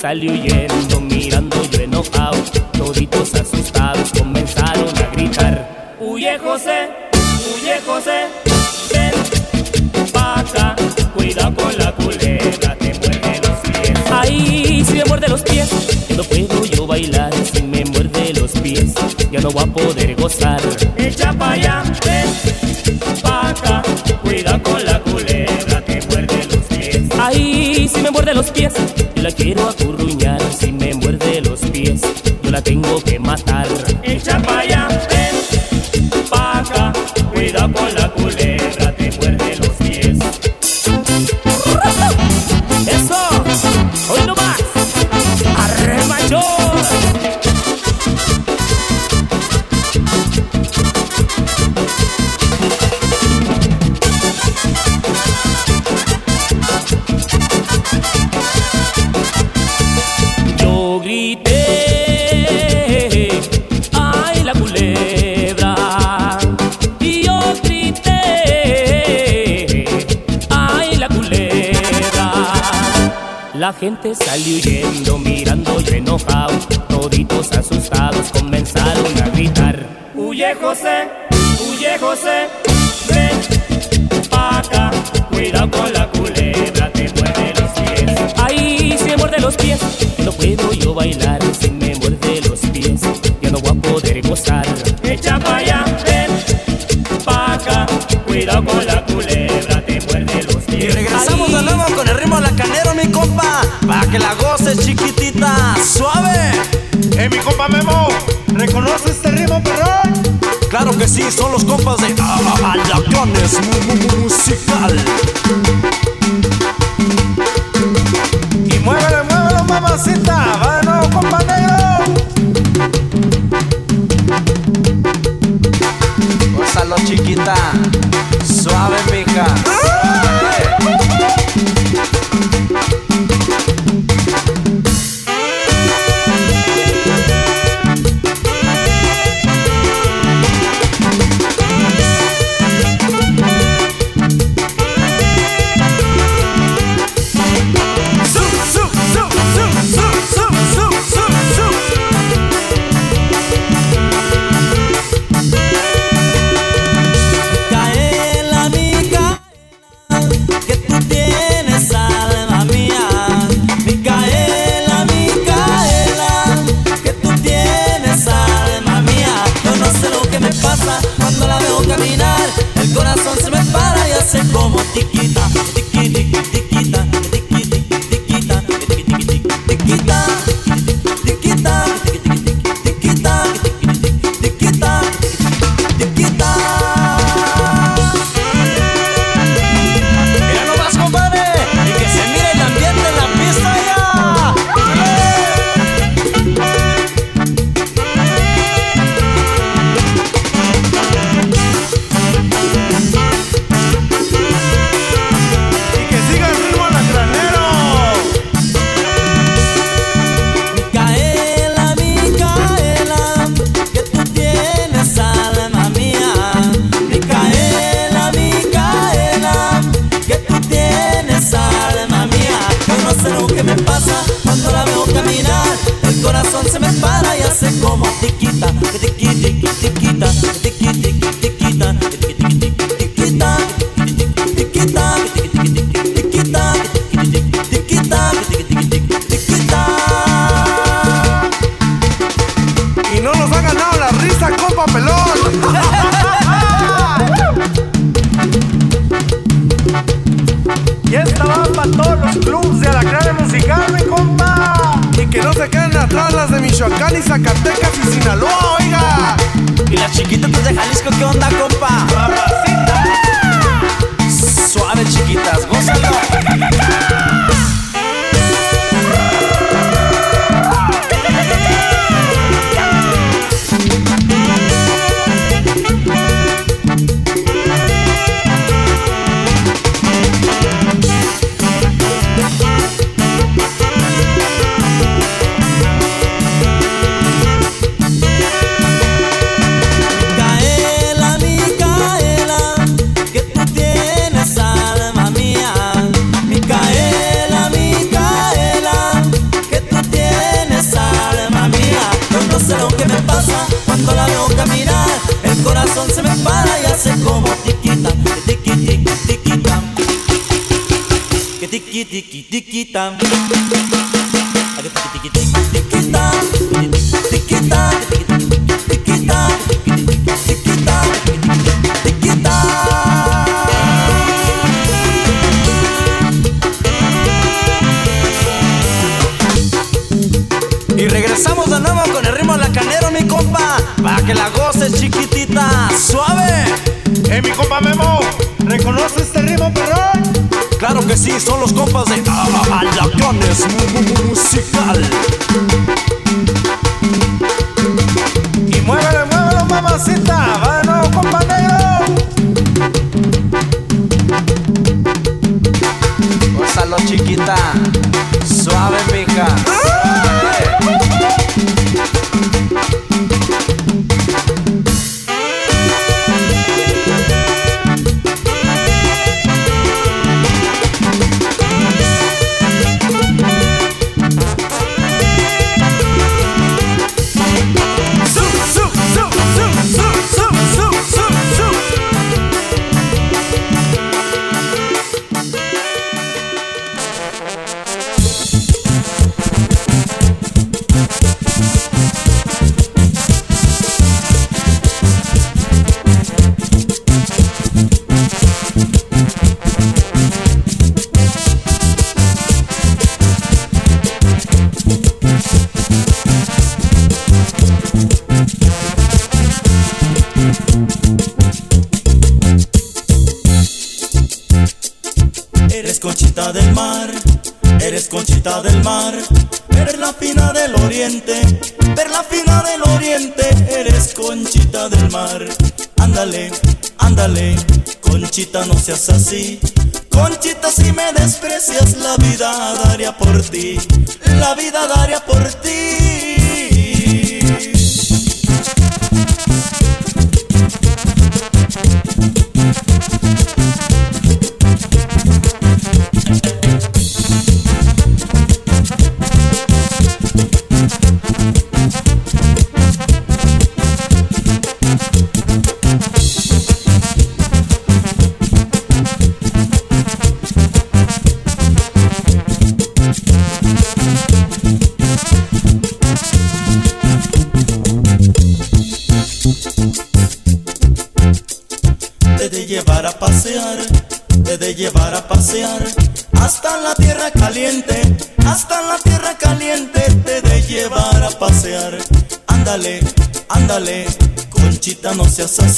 [SPEAKER 9] Salió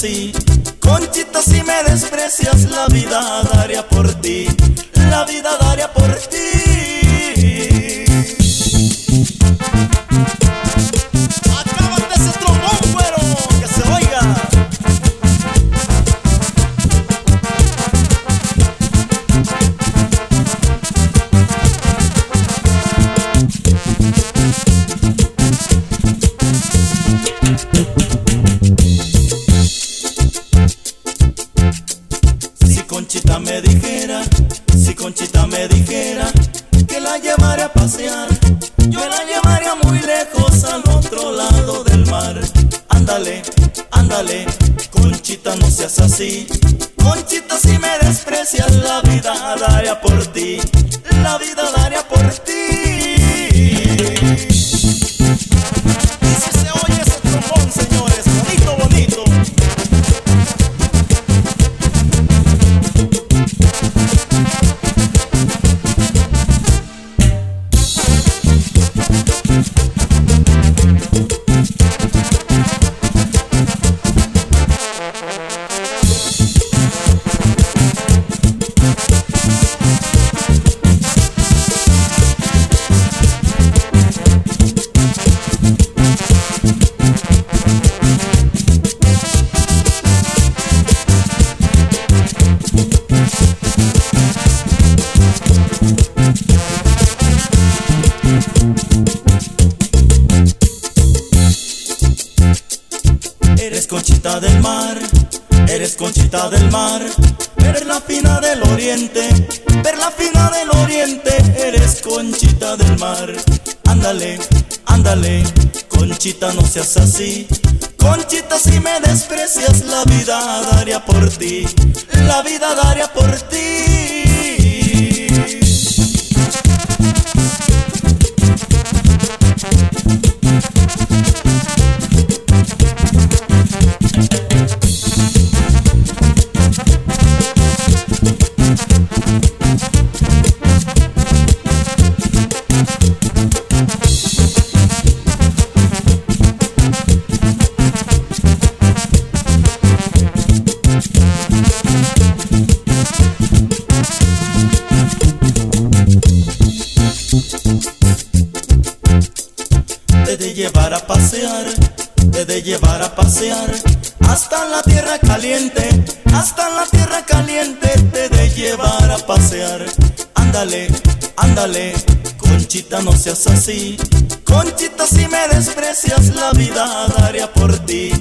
[SPEAKER 22] see perla fina del oriente, perla fina del oriente, eres conchita del mar. Ándale, ándale, conchita no seas así. Conchita si me desprecias, la vida daría por ti, la vida daría por ti.
[SPEAKER 23] Conchita no seas así, Conchita si me desprecias la vida daría por ti.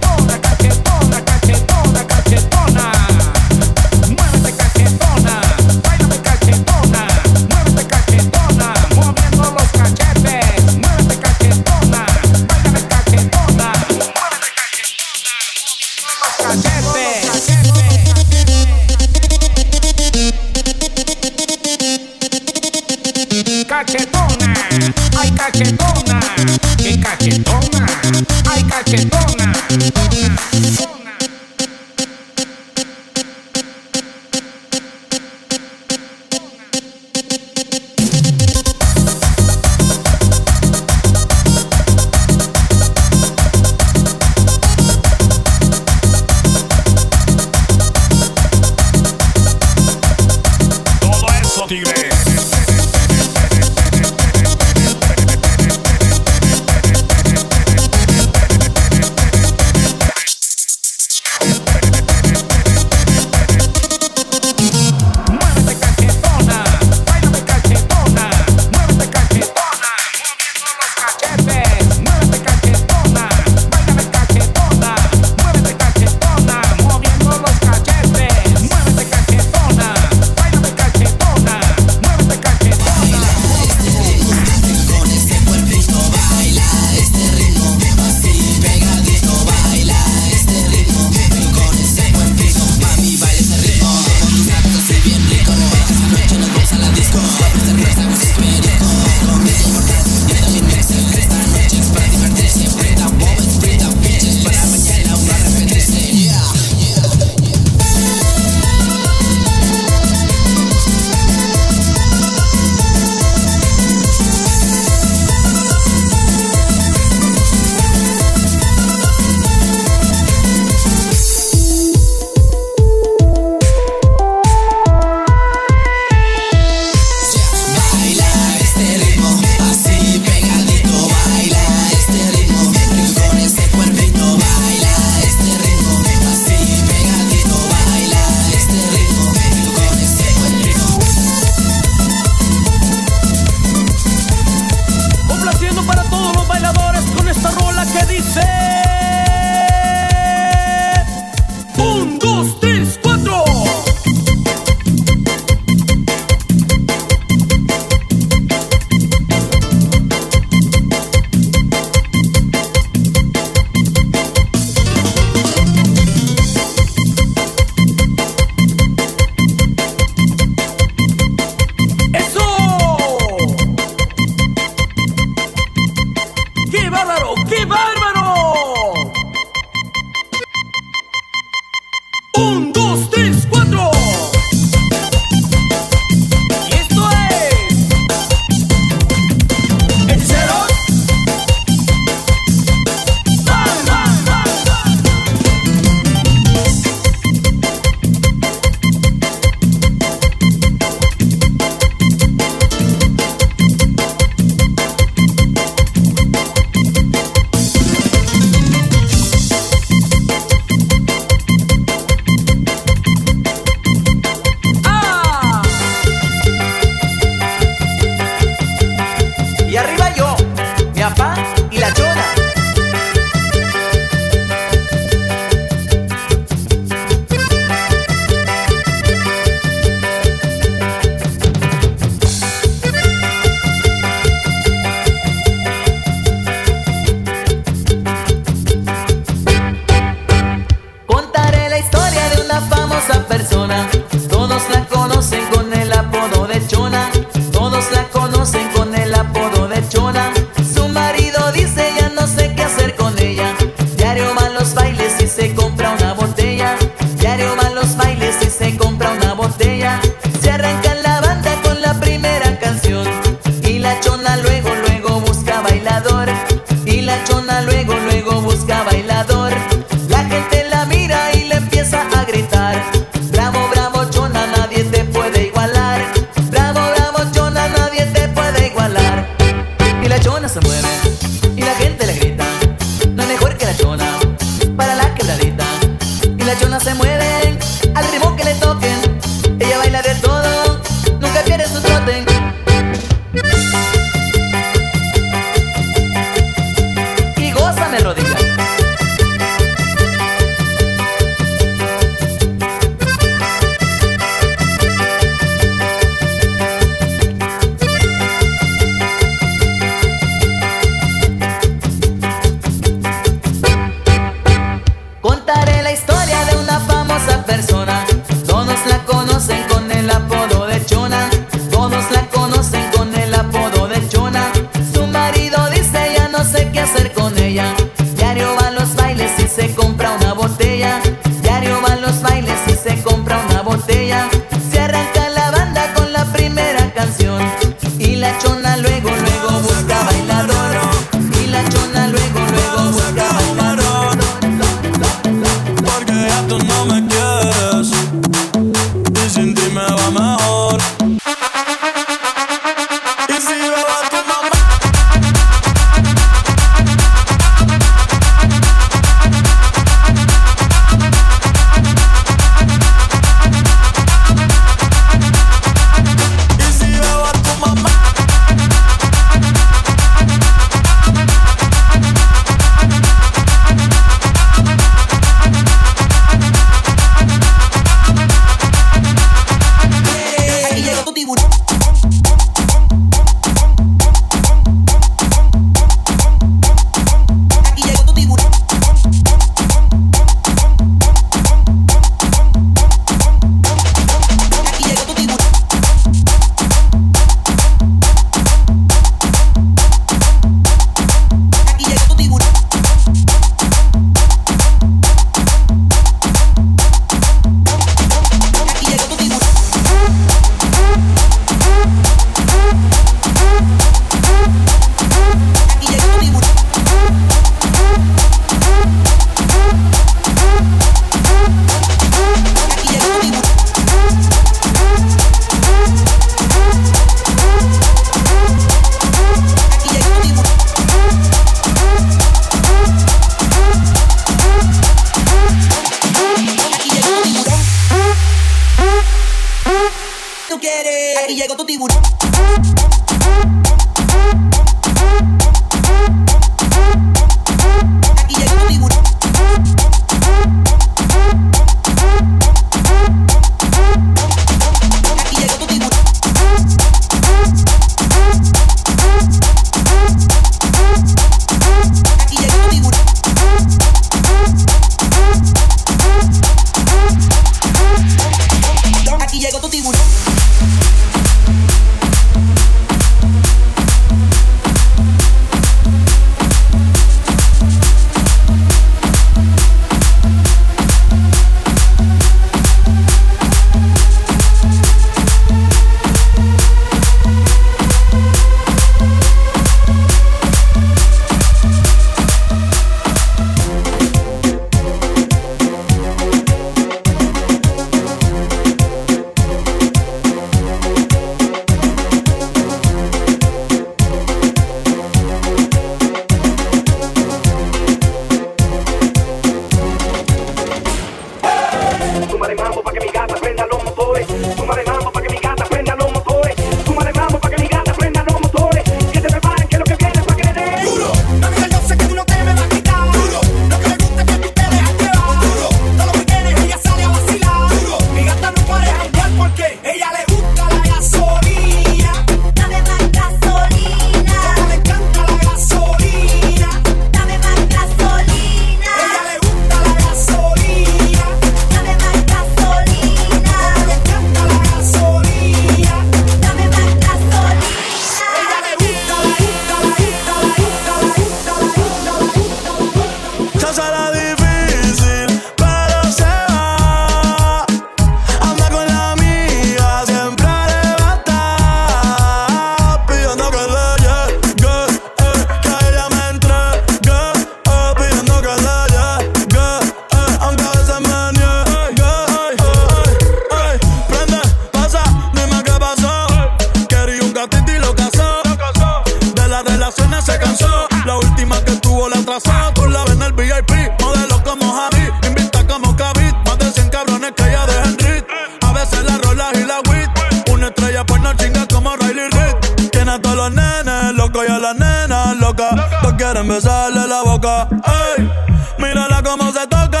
[SPEAKER 24] Locas. Todos quieren besarle la boca. Ey, mírala cómo se toca.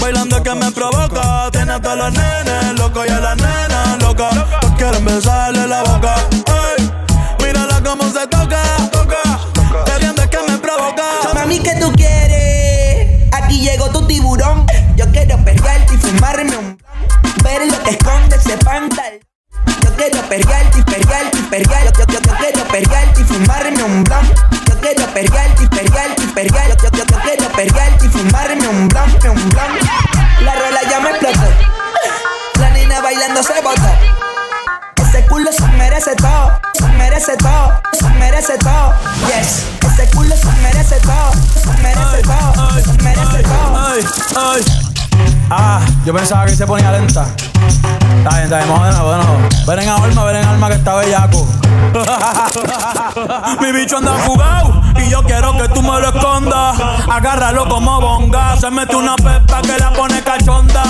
[SPEAKER 24] Bailando que me provoca. Tiene a todos los nenes locos y a las nenas locas. Todos quieren besarle la boca. Ey, mírala cómo se toca. Es que me provoca.
[SPEAKER 25] Mami, ¿qué tú quieres? Aquí llegó tu tiburón. Yo quiero perrearte y fumarme un. Ver lo que esconde ese pantal. Perrearte perrearte perrearte. Yo, yo, yo quiero perrearte y fumarme un blunt. Yo quiero perrearte perrearte perrearte. Yo, yo, yo quiero perrearte y fumarme un blunt, un blunt. La rola ya me explotó. La nena bailando se botó. Ese culo se merece todo, se merece todo, se merece todo. Yes, ese culo se merece todo, se merece todo, se merece todo.
[SPEAKER 26] Ay, ay. Ah, yo pensaba que se ponía lenta. Está bien, está bien, de nuevo. Ven en alma, ven en alma que está bellaco. Mi bicho anda fugado y yo quiero que tú me lo escondas. Agárralo como bonga. Se mete una pepa que la pone cachonda.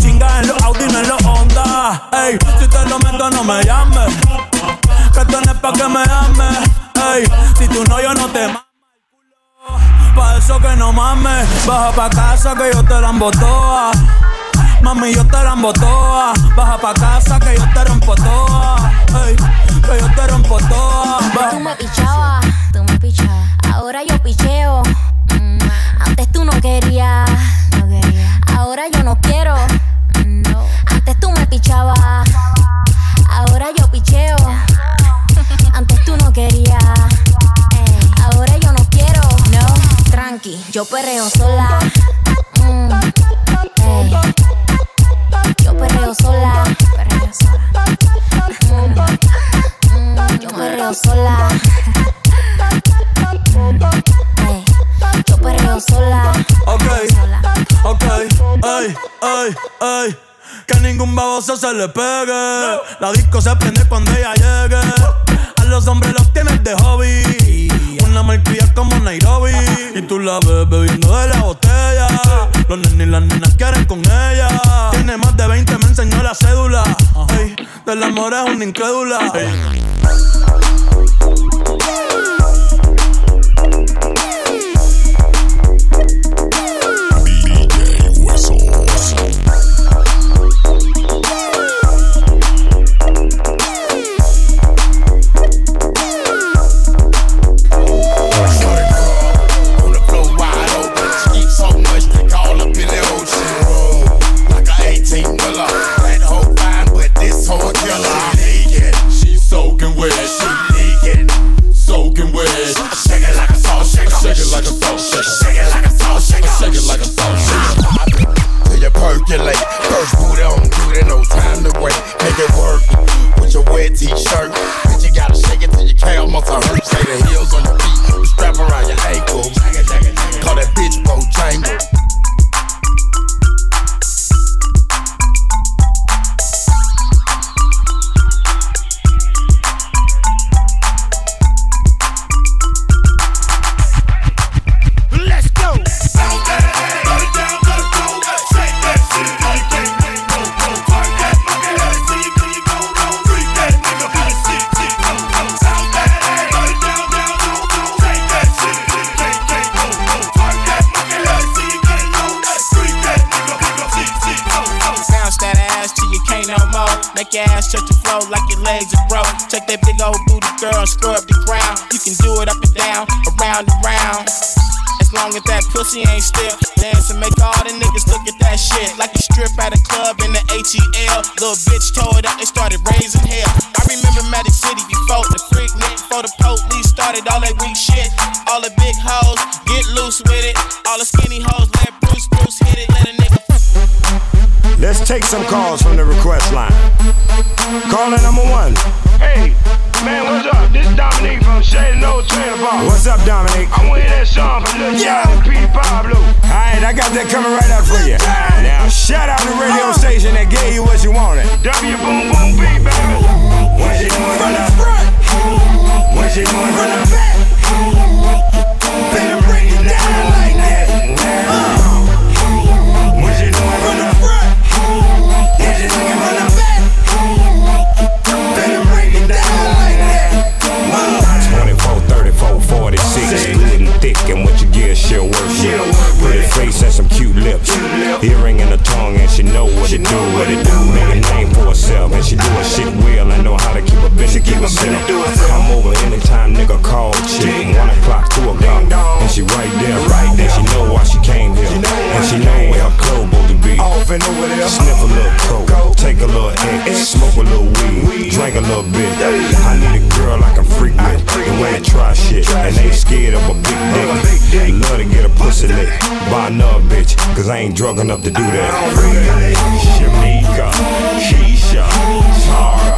[SPEAKER 26] Chinga en los Audi, no en los Honda. Ey, si te lo meto, no me llames. Que esto no es pa' que me ames. Ey, si tú no, yo no te mames. Pa' eso que no mames, baja pa' casa que yo te la embotoa. Mami, yo te la embotoa. Baja pa' casa que yo te rompo toa. Que yo te rompo toa.
[SPEAKER 27] Tú me pichabas, tú me pichabas. Ahora yo picheo. Mm, Antes tú no querías. Ahora yo no quiero. Antes tú me pichabas. Ahora yo picheo. Antes tú no querías. Tranqui, yo perreo sola. Mm, ey. Yo perreo sola. Perreo sola. Mm, mm, yo perreo sola. Ey, Yo perreo sola.
[SPEAKER 24] Ok, ok, ay, ay, ay. Que ningún baboso se le pegue. La disco se prende cuando ella llegue. A los hombres los tienes de hobby. Una marquilla como Nairobi. Y tú la ves bebiendo de la botella. Los nenes y las nenas quieren con ella. Tiene más de 20, me enseñó la cédula. Ey,
[SPEAKER 28] el amor es una incrédula.
[SPEAKER 29] You percolate. First booty on duty, no time to wait. Make it work with your wet t-shirt. Bitch, you gotta shake it till your calf muscle hurt.
[SPEAKER 30] Make your ass touch the floor like your legs are broke. Take that big old booty girl and scrub the ground. You can do it up and down, around and round. As long as that pussy ain't stiff, dance and make all the niggas look at that shit. Like you strip at a club in the ATL. Little bitch tore it up, they started raising hell. I remember Magic City before the freak nick, before the police started all that weak shit. All the big hoes, get loose with it. All the skinny hoes, let Bruce Bruce hit it. Let a
[SPEAKER 31] Let's take some calls from the request line. Caller number one.
[SPEAKER 32] Hey, man, what's up? This Dominique from Shady No Trailer Park.
[SPEAKER 31] What's up, Dominic?
[SPEAKER 32] I want to hear that song from Lil Jon and Petey Pablo.
[SPEAKER 31] Alright, I got that coming right up for you. Now, shout out the radio station that gave you what you wanted.
[SPEAKER 32] W Boom Boom B, baby.
[SPEAKER 31] What you doing from the front? What you doing from the back? Better
[SPEAKER 33] lips. Earring in her tongue, and she know what it do. What it do. Make a name for herself, and she do her shit well. and know how to keep a bitch business to herself. Come over anytime, nigga, call chick. One o'clock, two o'clock, and she right there. Right there. She to
[SPEAKER 31] and over there.
[SPEAKER 33] Sniff a little coke, take a little X, smoke a little weed, drink a little bit. I need a girl I can freak with, and wanna try shit, and ain't scared of a big dick. Love to get a pussy lick by another bitch, cause I ain't drunk enough to do that. Shamika, Keisha, Tara,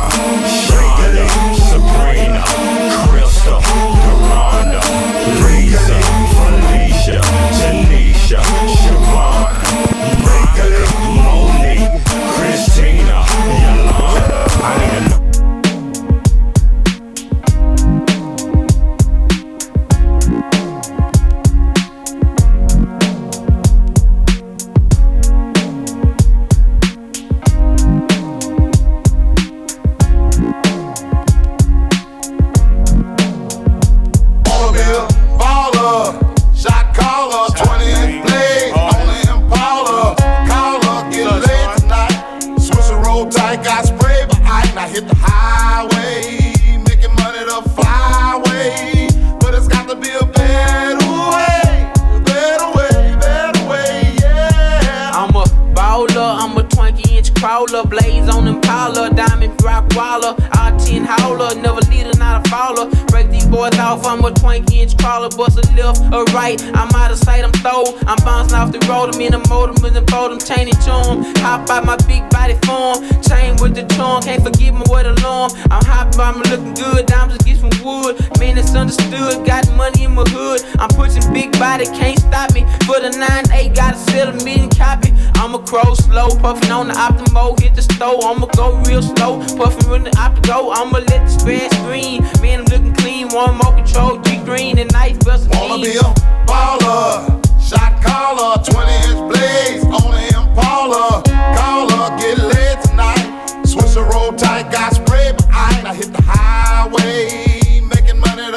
[SPEAKER 30] bust a left or I'm out of sight, I'm throw. I'm bouncing off the road, I'm in the motor, with the boat, I'm chaining to 'em. Hop out my big body form, chain with the charm, can't forget me with alarm. I'm hopping, I'm looking good, diamonds get some wood. Man, it's understood, got money in my hood. I'm pushing big body, can't stop me. For the 9-8, gotta sell a million copy. I'ma crow slow, puffing on the Optimo, hit the stove. I'ma go real slow, puffing when the Optigo. I'ma let the grass green. Man, I'm looking clean, one more control, G green and nice bust
[SPEAKER 29] Wanna be baller. Shot caller, 20 inch blades on an Impala. Caller, get lit tonight. Switch the roll tight, got spray but I hit the highway, making money.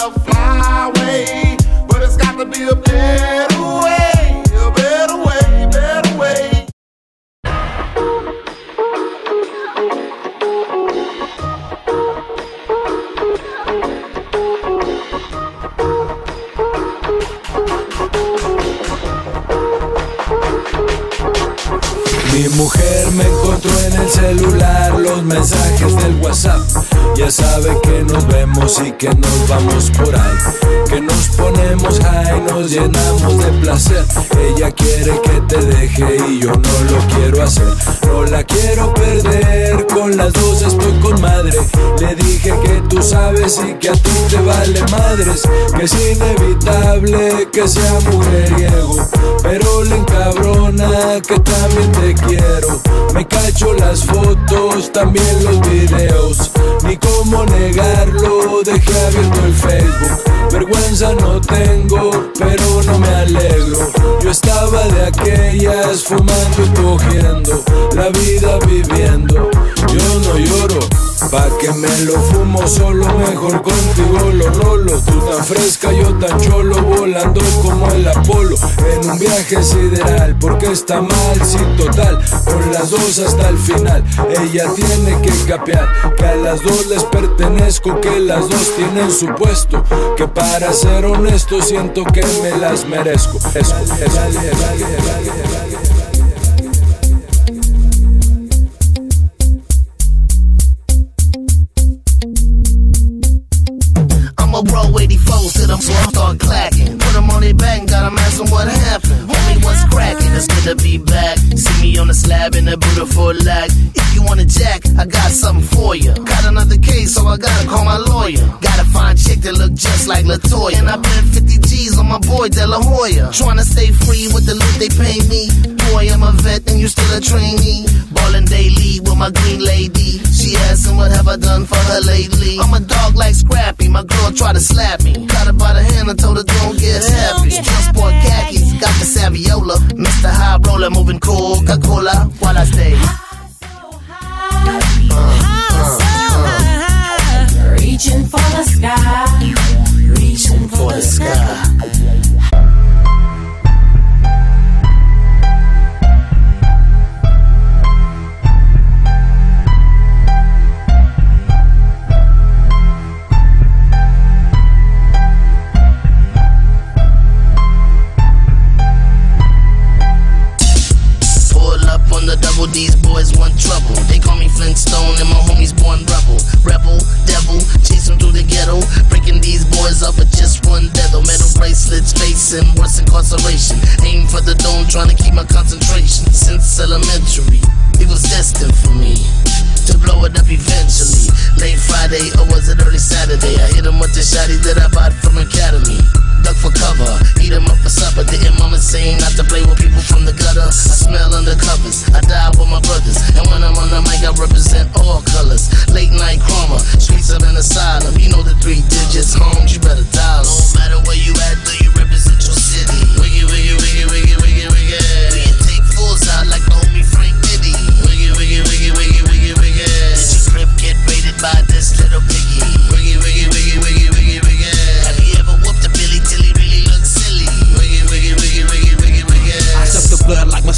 [SPEAKER 29] But it's got to be a better way.
[SPEAKER 3] El celular los mensajes del WhatsApp. Ya sabe que nos vemos y que nos vamos por ahí. Que nos ponemos high, nos llenamos de placer. Ella quiere que te deje y yo no lo quiero hacer. No la quiero perder, con las dos estoy con madre. Le dije que tú sabes y que a ti te vale madres. Que es inevitable que sea mujeriego. Pero le encabrona que también te quiero. Me cacho las fotos, también los videos. Ni cómo negarlo, dejé abierto el Facebook. Vergüenza no tengo, pero no me alegro. Yo estaba de aquellas fumando y cogiendo, la vida viviendo. Yo no lloro, pa' que me lo fumo solo, mejor contigo lo rolo. Tú tan fresca, yo tan cholo, volando como el Apolo. En un viaje sideral, porque está mal, sí, total. Con las dos hasta el final, ella tiene que capear. Que a las dos les pertenezco, que las dos tienen su puesto. Que para ser honesto, siento que me las merezco. Esco.
[SPEAKER 34] I'm a bro 84, sit up so I start clacking. Put 'em on their back and got 'em asking what happened. Homie, what's cracking? It's good to be back. See me on the slab in a beautiful lag. If you want a jack, I got something for you. Got another case, so I gotta call my lawyer. Gotta find chick that look just like Latoya. And I bet 50 G's on my boy De La Hoya. Tryna stay free with the loot they pay me. Boy, I'm a vet and you still a trainee. Ballin' daily with my green lady. She asking what have I done for her lately. I'm a dog like Scrappy. My girl try to slap me. Got her by the hand and told her don't get happy. Transport khakis, got the Saviola. Mr. High Roller moving Coca-Cola while I stay.
[SPEAKER 35] Reaching for the sky. Reaching for the sky.
[SPEAKER 34] These boys want trouble. They call me Flintstone and my homies born rebel. Rebel, devil, chase 'em through the ghetto. Breaking these boys up with just one deadle. Metal bracelets, facing worse incarceration. Aim for the dome, trying to keep my concentration. Since elementary, it was destined for me to blow it up eventually. Late Friday, or was it early Saturday? I hit 'em with the shotty that I bought from Academy. Duck for cover, eat 'em up for supper. Didn't mama say not to play with people from the gutter? I smell undercovers, I die with my brothers. And when I'm on the mic, I represent all colors. Late night karma, streets of an asylum. You know the three digits, homes, you better dial. No matter where you at, do you represent your city? Wiggy, wiggy, wiggy,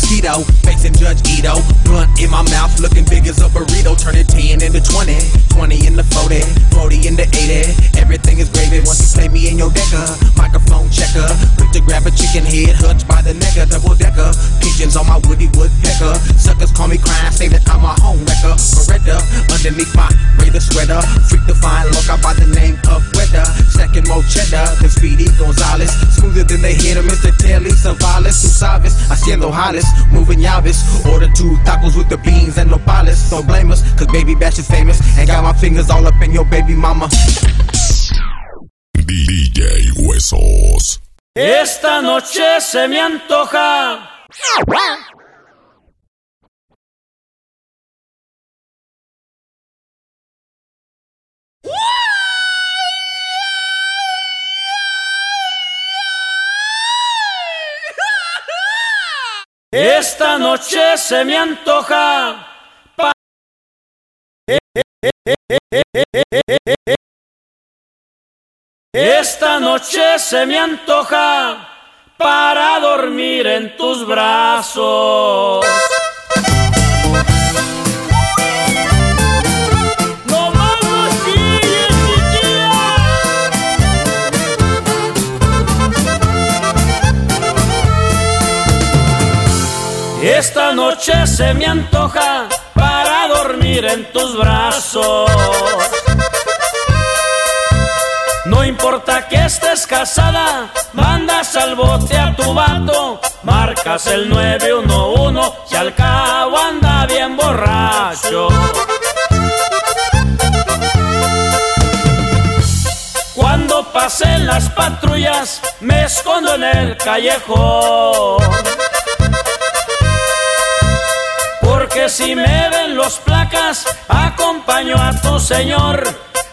[SPEAKER 36] blood facing Judge Ito. Blunt in my mouth, looking big as a burrito. Turning 10 into 20, 20 into 40, 40 into 80. Everything is gravy once you play me in your decker. Microphone checker, quick to grab a chicken head, hutch by the necker, double decker. Pigeons on my woody woodpecker. Suckers call me crime, say that I'm a home wrecker. Beretta, underneath my Raider sweater. Freak to find look out by the name of Weather. Second more cheddar than Speedy Gonzalez. Smoother than they hit hitter, Mr. Telly Savalas. Tú sabes, haciendo jales, moving llaves. Order two tacos with the beans and no pales. Don't blame us, cause Baby Bash is famous. And got my fingers all up in your baby mama.
[SPEAKER 13] DJ Huesos.
[SPEAKER 37] Esta noche se me antoja. Esta noche se me antoja. Esta noche se me antoja para dormir en tus brazos. Esta noche se me antoja para en tus brazos. No importa que estés casada, mandas al bote a tu vato, marcas el 911 si al cabo anda bien borracho. Cuando pasen las patrullas, me escondo en el callejón. Porque si me ven los placas, acompaño a tu señor.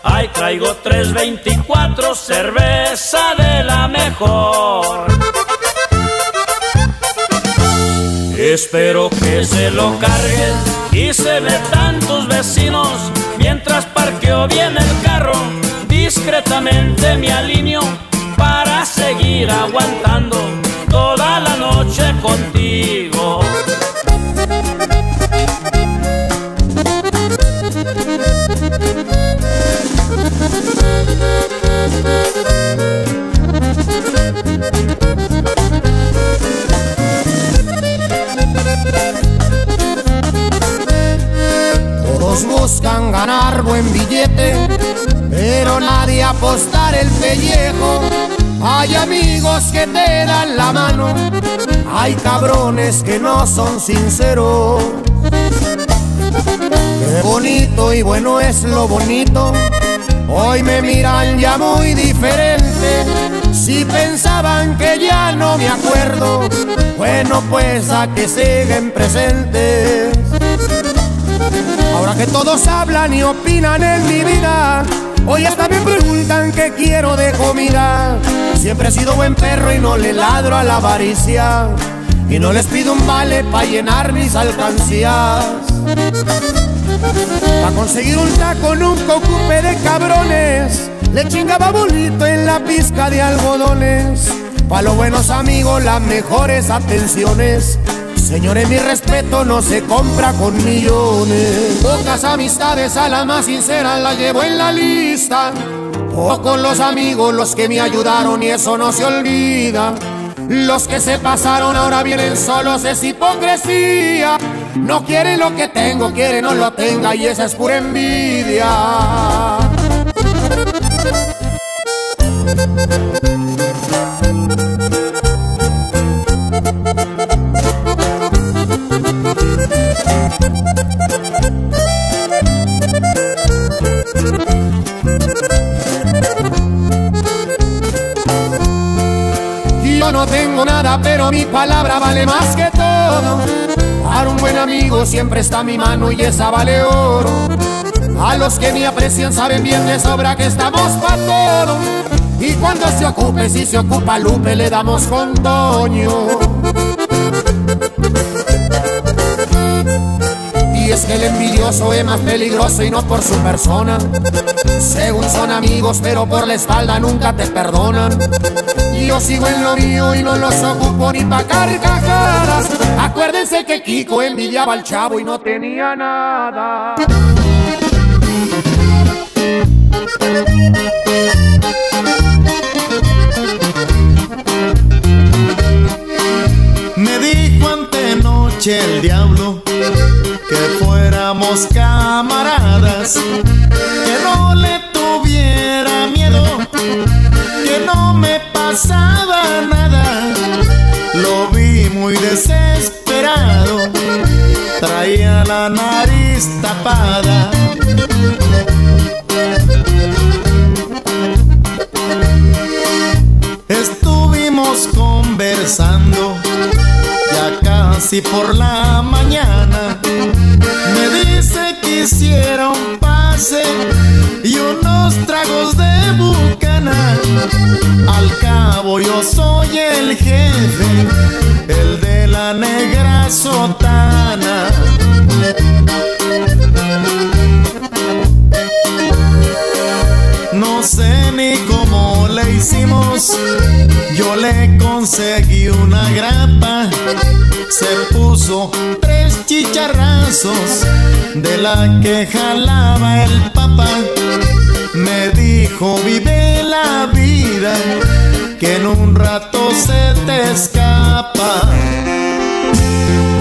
[SPEAKER 37] Ay, traigo 324, cerveza de la mejor. Espero que se lo carguen y se metan tus vecinos mientras parqueo bien el carro. Discretamente me alineo para seguir aguantando toda la noche contigo.
[SPEAKER 38] Todos buscan ganar buen billete, pero nadie apostar el pellejo. Hay amigos que te dan la mano, hay cabrones que no son sinceros. Qué bonito y bueno es lo bonito. Hoy me miran ya muy diferente. Si pensaban que ya no me acuerdo, bueno pues a que siguen presentes. Ahora que todos hablan y opinan en mi vida, hoy hasta me preguntan qué quiero de comida. Siempre he sido buen perro y no le ladro a la avaricia. Y no les pido un vale para llenar mis alcancías. Para conseguir un taco nunca ocupe de cabrones. Le chingaba bonito en la pizca de algodones. Pa' los buenos amigos las mejores atenciones. Señores, mi respeto no se compra con millones. Pocas amistades a la más sincera la llevo en la lista. Pocos los amigos los que me ayudaron y eso no se olvida. Los que se pasaron ahora vienen solos, es hipocresía. No quieren lo que tengo, quieren no lo tenga y esa es pura envidia. Yo no tengo nada, pero mi palabra vale más que todo. Para un buen amigo siempre está mi mano y esa vale oro. A los que me aprecian saben bien de sobra que estamos pa' todo. Y cuando se ocupe, si se ocupa Lupe, le damos con Toño. Y es que el envidioso es más peligroso y no por su persona. Según son amigos, pero por la espalda nunca te perdonan. Yo sigo en lo mío y no los ocupo ni pa' carcajadas. Acuérdense que Kiko envidiaba al chavo y no tenía nada.
[SPEAKER 7] Me dijo antenoche el diablo que fuéramos camaradas, desesperado, traía la nariz tapada. Estuvimos conversando ya casi por la mañana. Me dice que hiciera un pase y unos tragos de bucana. Al cabo yo soy el jefe, negra sotana. No sé ni cómo le hicimos. Yo le conseguí una grapa. Se puso tres chicharrazos de la que jalaba el papá. Me dijo, vive la vida, que en un rato se te escapa.
[SPEAKER 9] Thank you.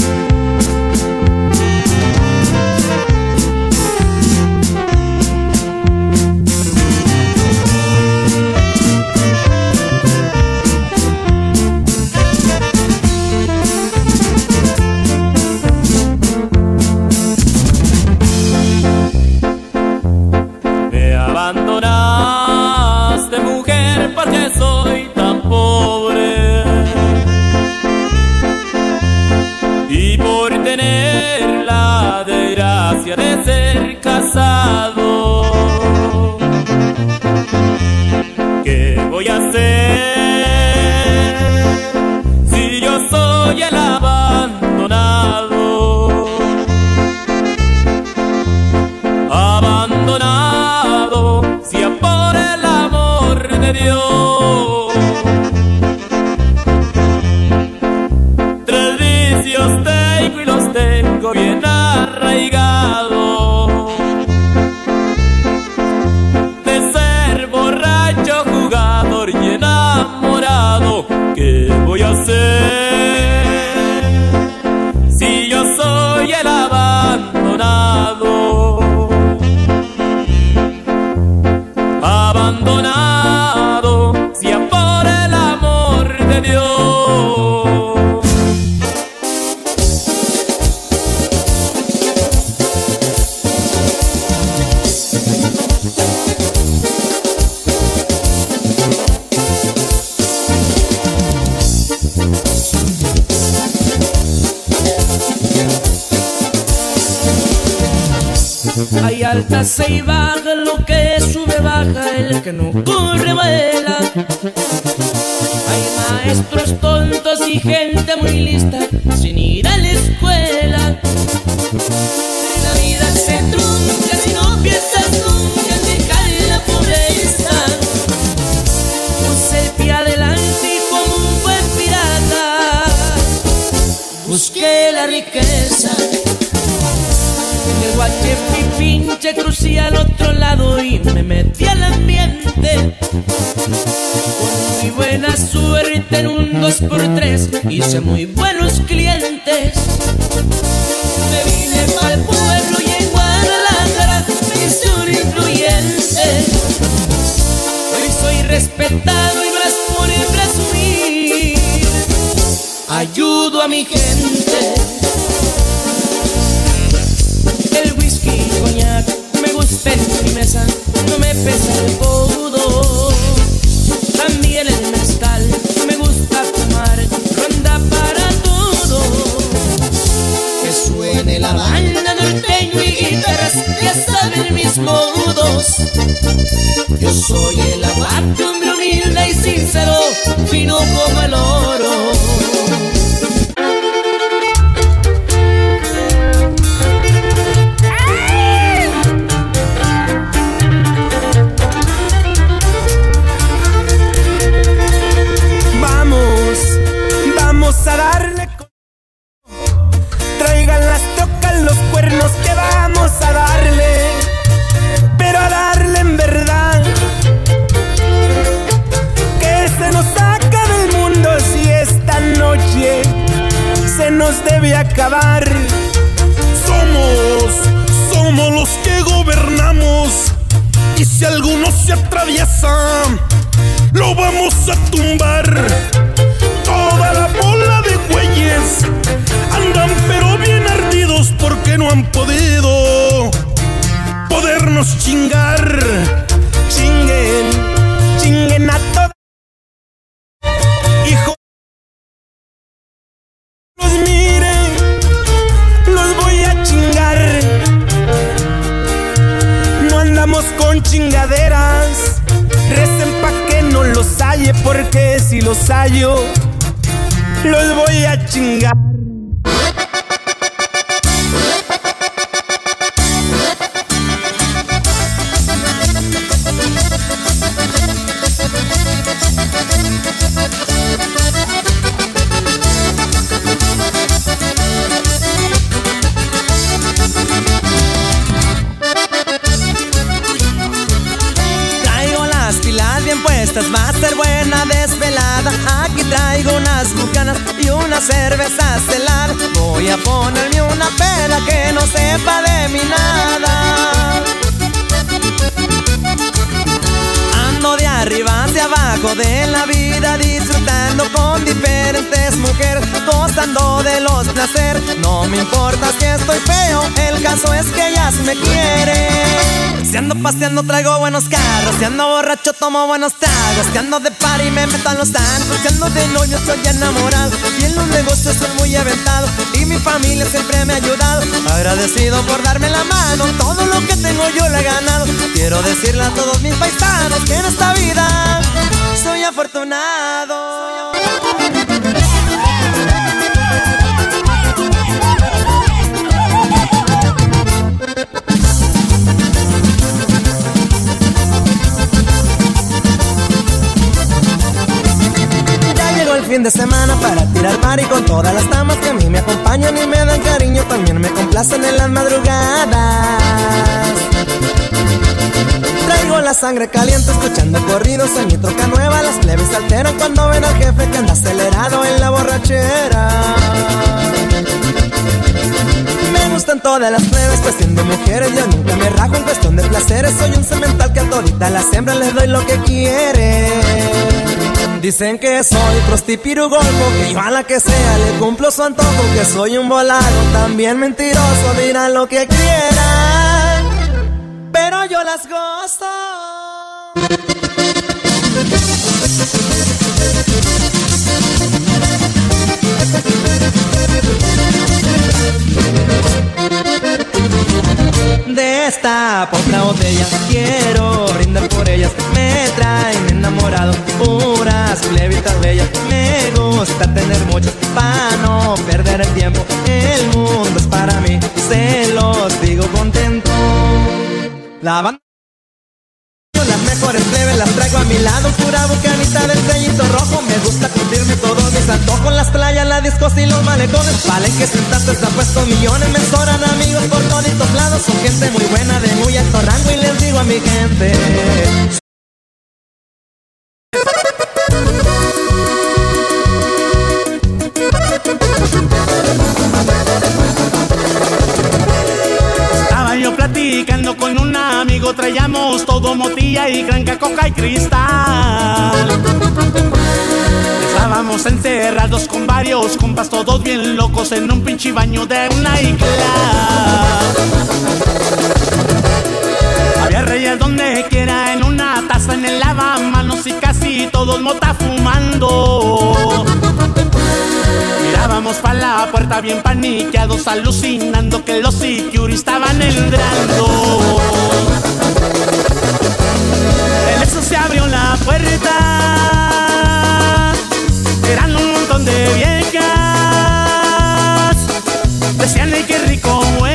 [SPEAKER 9] boyası. save dos por tres,
[SPEAKER 18] hice muy buenos clientes. Me vine para el pueblo y en Guadalajara me hice un influyente. Hoy soy respetado y no es por presumir. Ayudo a mi gente.
[SPEAKER 39] soy pirugolfo, que
[SPEAKER 18] yo a la que sea le cumplo su antojo, que soy un volado, también mentiroso, dirán lo que quieran, pero yo las gozo. De esta poca botella quiero gusta tener muchos para no perder el tiempo. El mundo es para mí, se los digo contento. La
[SPEAKER 40] platicando con un amigo traíamos todo motilla y cranca, coca y cristal. Estábamos encerrados con varios compas, todos bien locos en un pinche baño de una iglesia. Había reyes donde quiera, en una taza, en el lavamanos y casi todos mota fumando. Mirábamos para la puerta bien paniqueados, alucinando que los security estaban entrando. En eso se abrió la puerta. Eran un montón de viejas. Decían,
[SPEAKER 7] que rico, güey.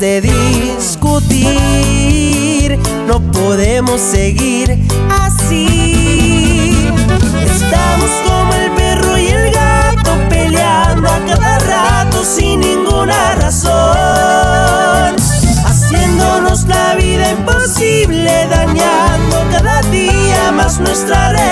[SPEAKER 7] de discutir, no
[SPEAKER 41] podemos seguir así.
[SPEAKER 42] Estamos como el perro y el gato peleando a cada rato sin ninguna razón, haciéndonos la vida imposible, dañando cada día más nuestra red.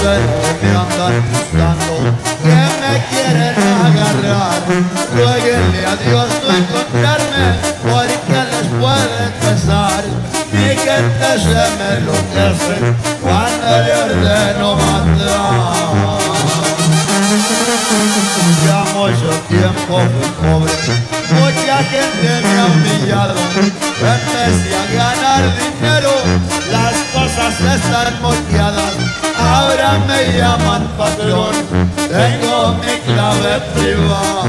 [SPEAKER 7] Dicen que andan buscando, que me quieren agarrar. Rueguenle a Dios no encontrarme, porque les puede pesar. Mi gente se me enloquece cuando le ordeno matar. Ya mucho tiempo fui pobre, mucha gente me ha humillado. Empecé a ganar dinero, las cosas están moldeadas. Me llaman patrón, tengo mi clave privada.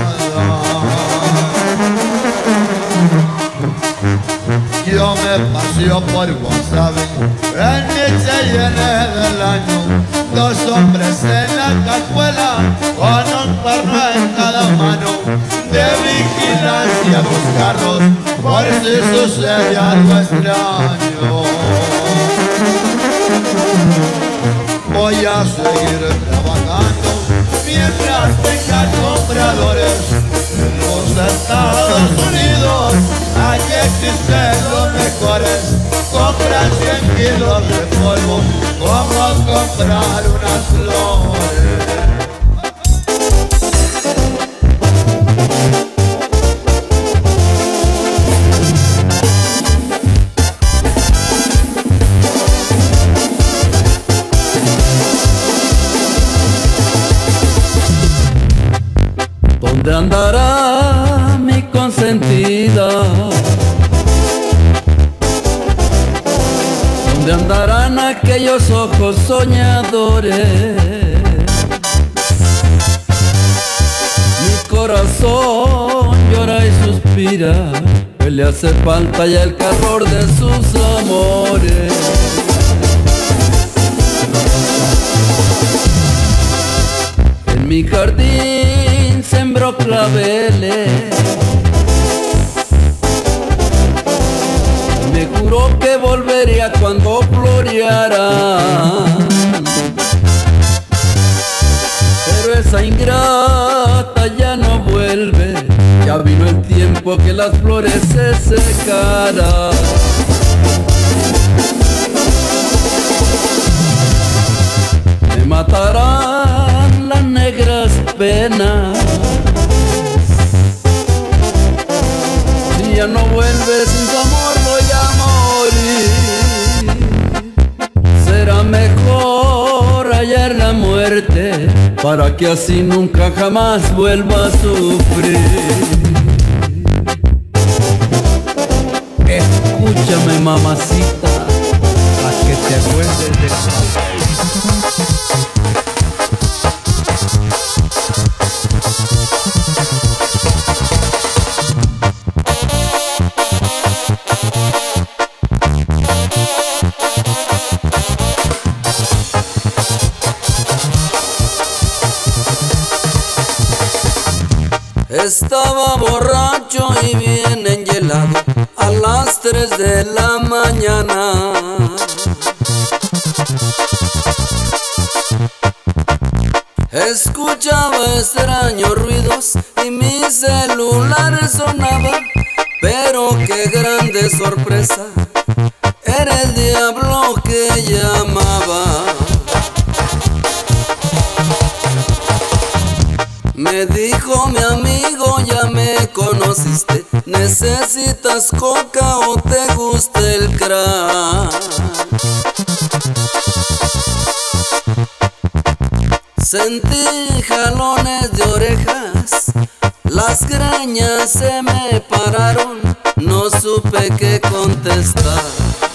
[SPEAKER 7] Yo me paseo por Guasave, en mi llené del año. Dos hombres en la cajuela, con un perro en cada mano. De vigilancia los carros, por si sucede algo extraño. Seguir trabajando mientras tenga compradores en los Estados Unidos. Aquí existen los mejores. Compran 100 kilos de polvo como comprar unas flores.
[SPEAKER 37] Aquellos ojos soñadores? Mi corazón llora y suspira, que le hace falta ya el calor de sus amores. En mi jardín sembró claveles. Me juró que cuando floreara. Pero esa ingrata ya no vuelve. Ya vino el tiempo que las flores se secaran. Me matarán las negras penas. Si ya no vuelve sin amor para que así nunca jamás vuelva a sufrir. Escúchame mamacita, Escuchaba extraños ruidos y mi celular sonaba, pero qué grande sorpresa, era el diablo que llamaba. Me dijo mi amigo, ya me conociste. ¿Necesitas coca o Sentí jalones de orejas, las greñas se me pararon, no supe qué contestar.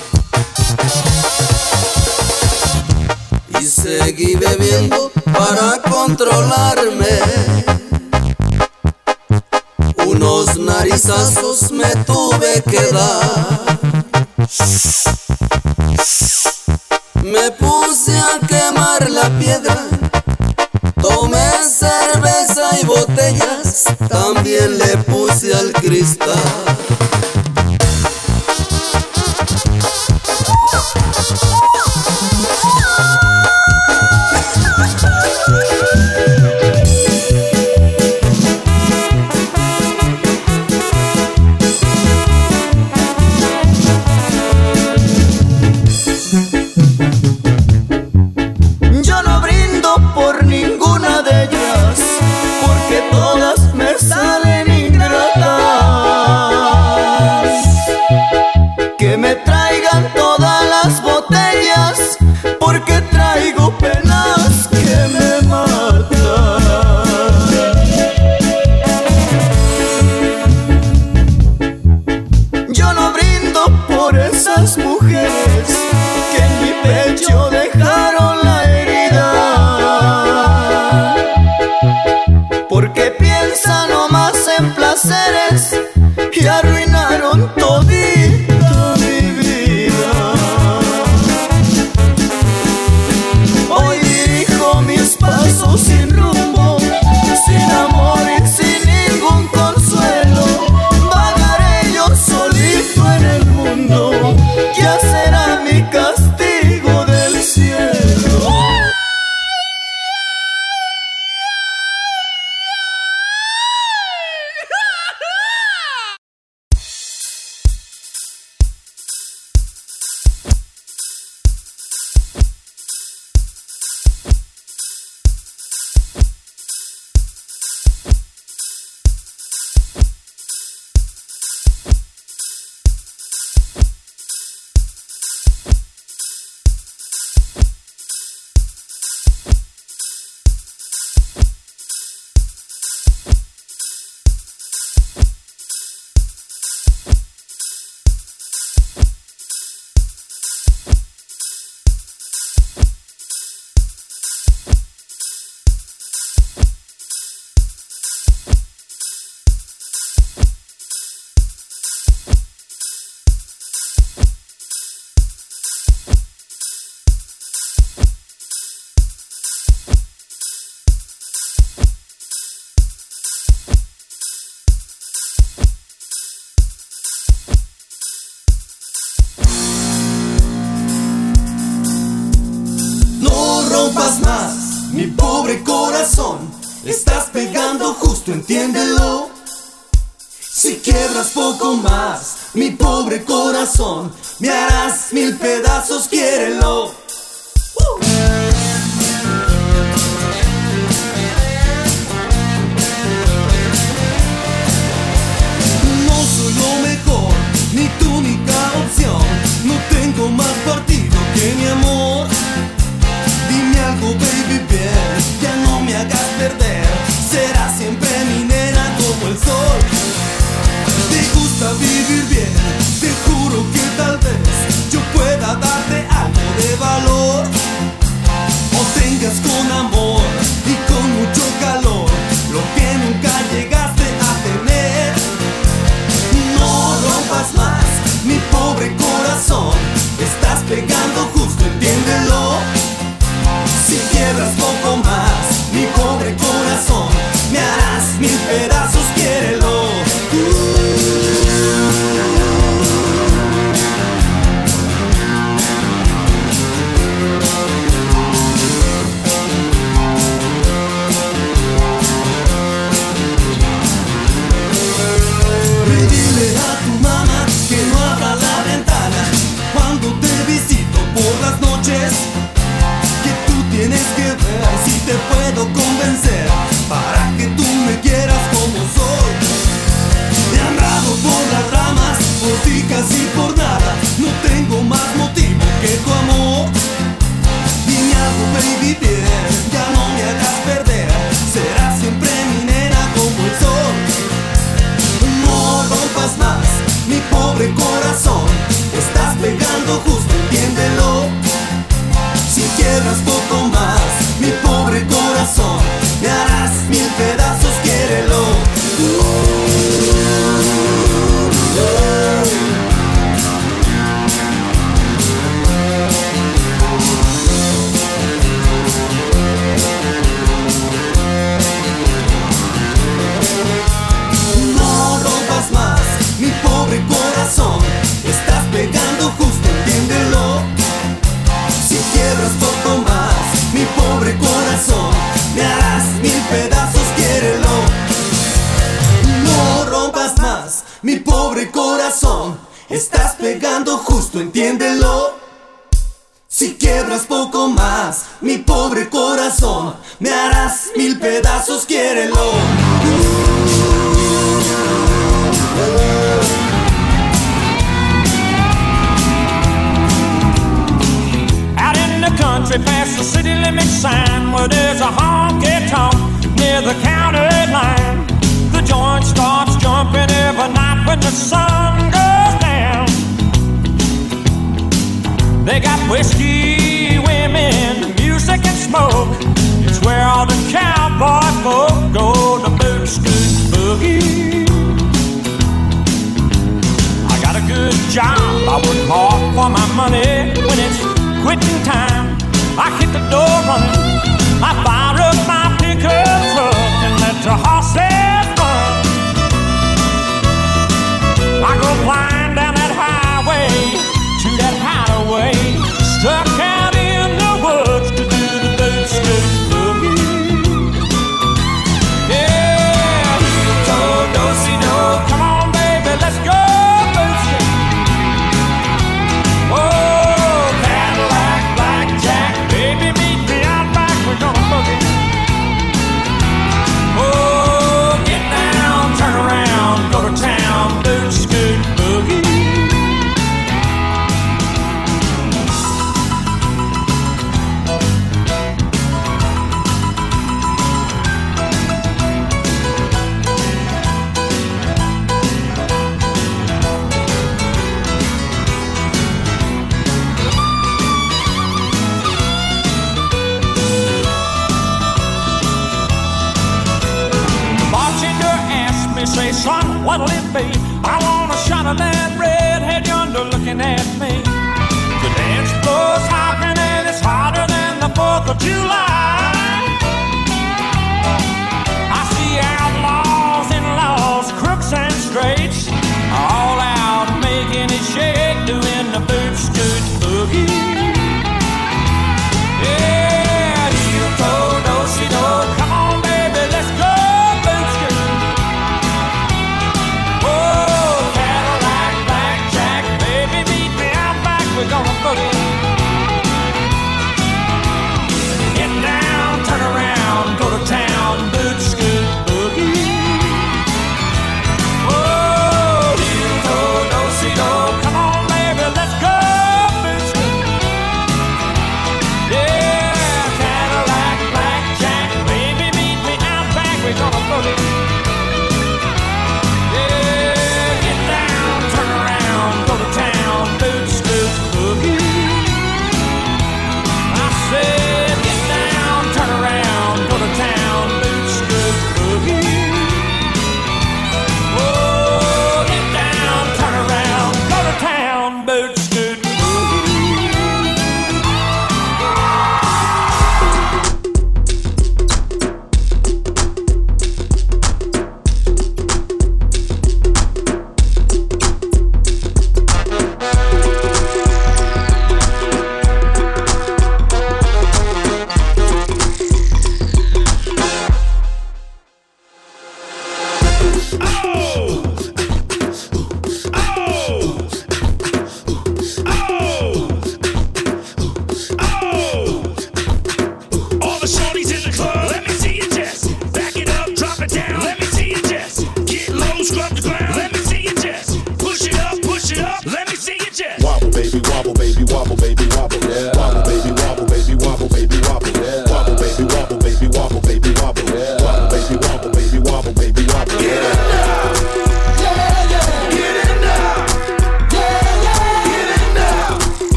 [SPEAKER 37] Me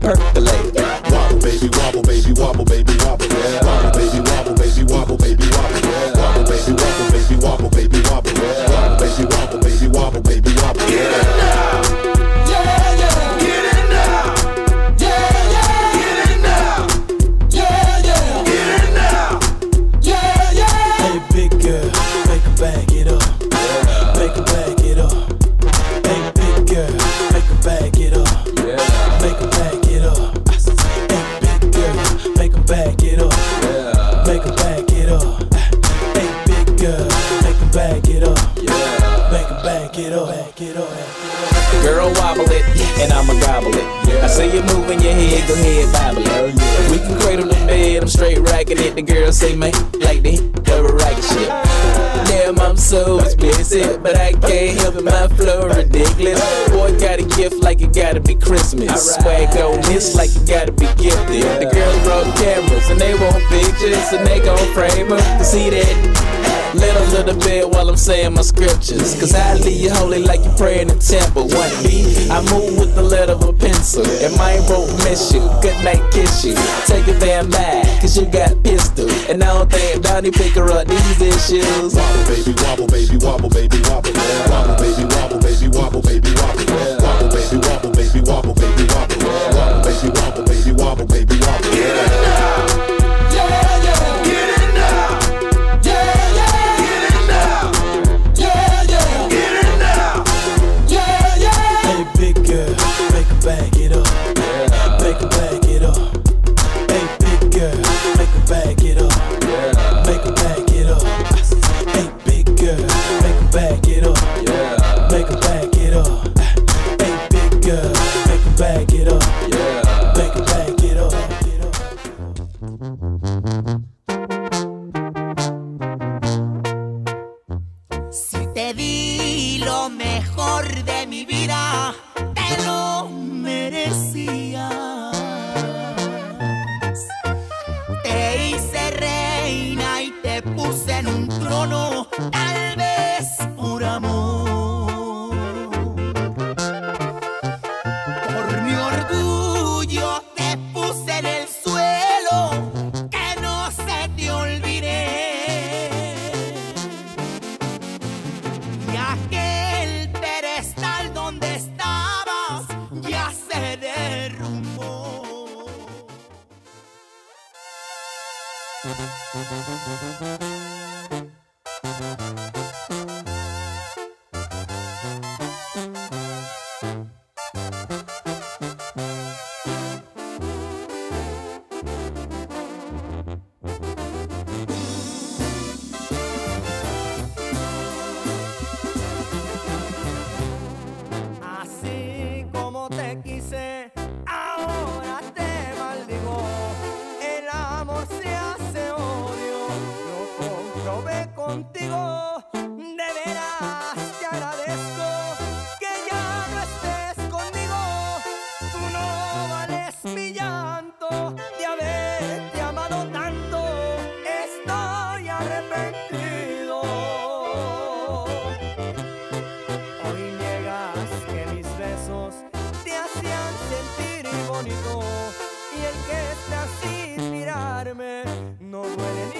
[SPEAKER 43] perfect. Stand lie, cause you got pistols. And I don't think Donnie pick her up these issues.
[SPEAKER 44] Wobble, baby, wobble,
[SPEAKER 45] no
[SPEAKER 46] duele ni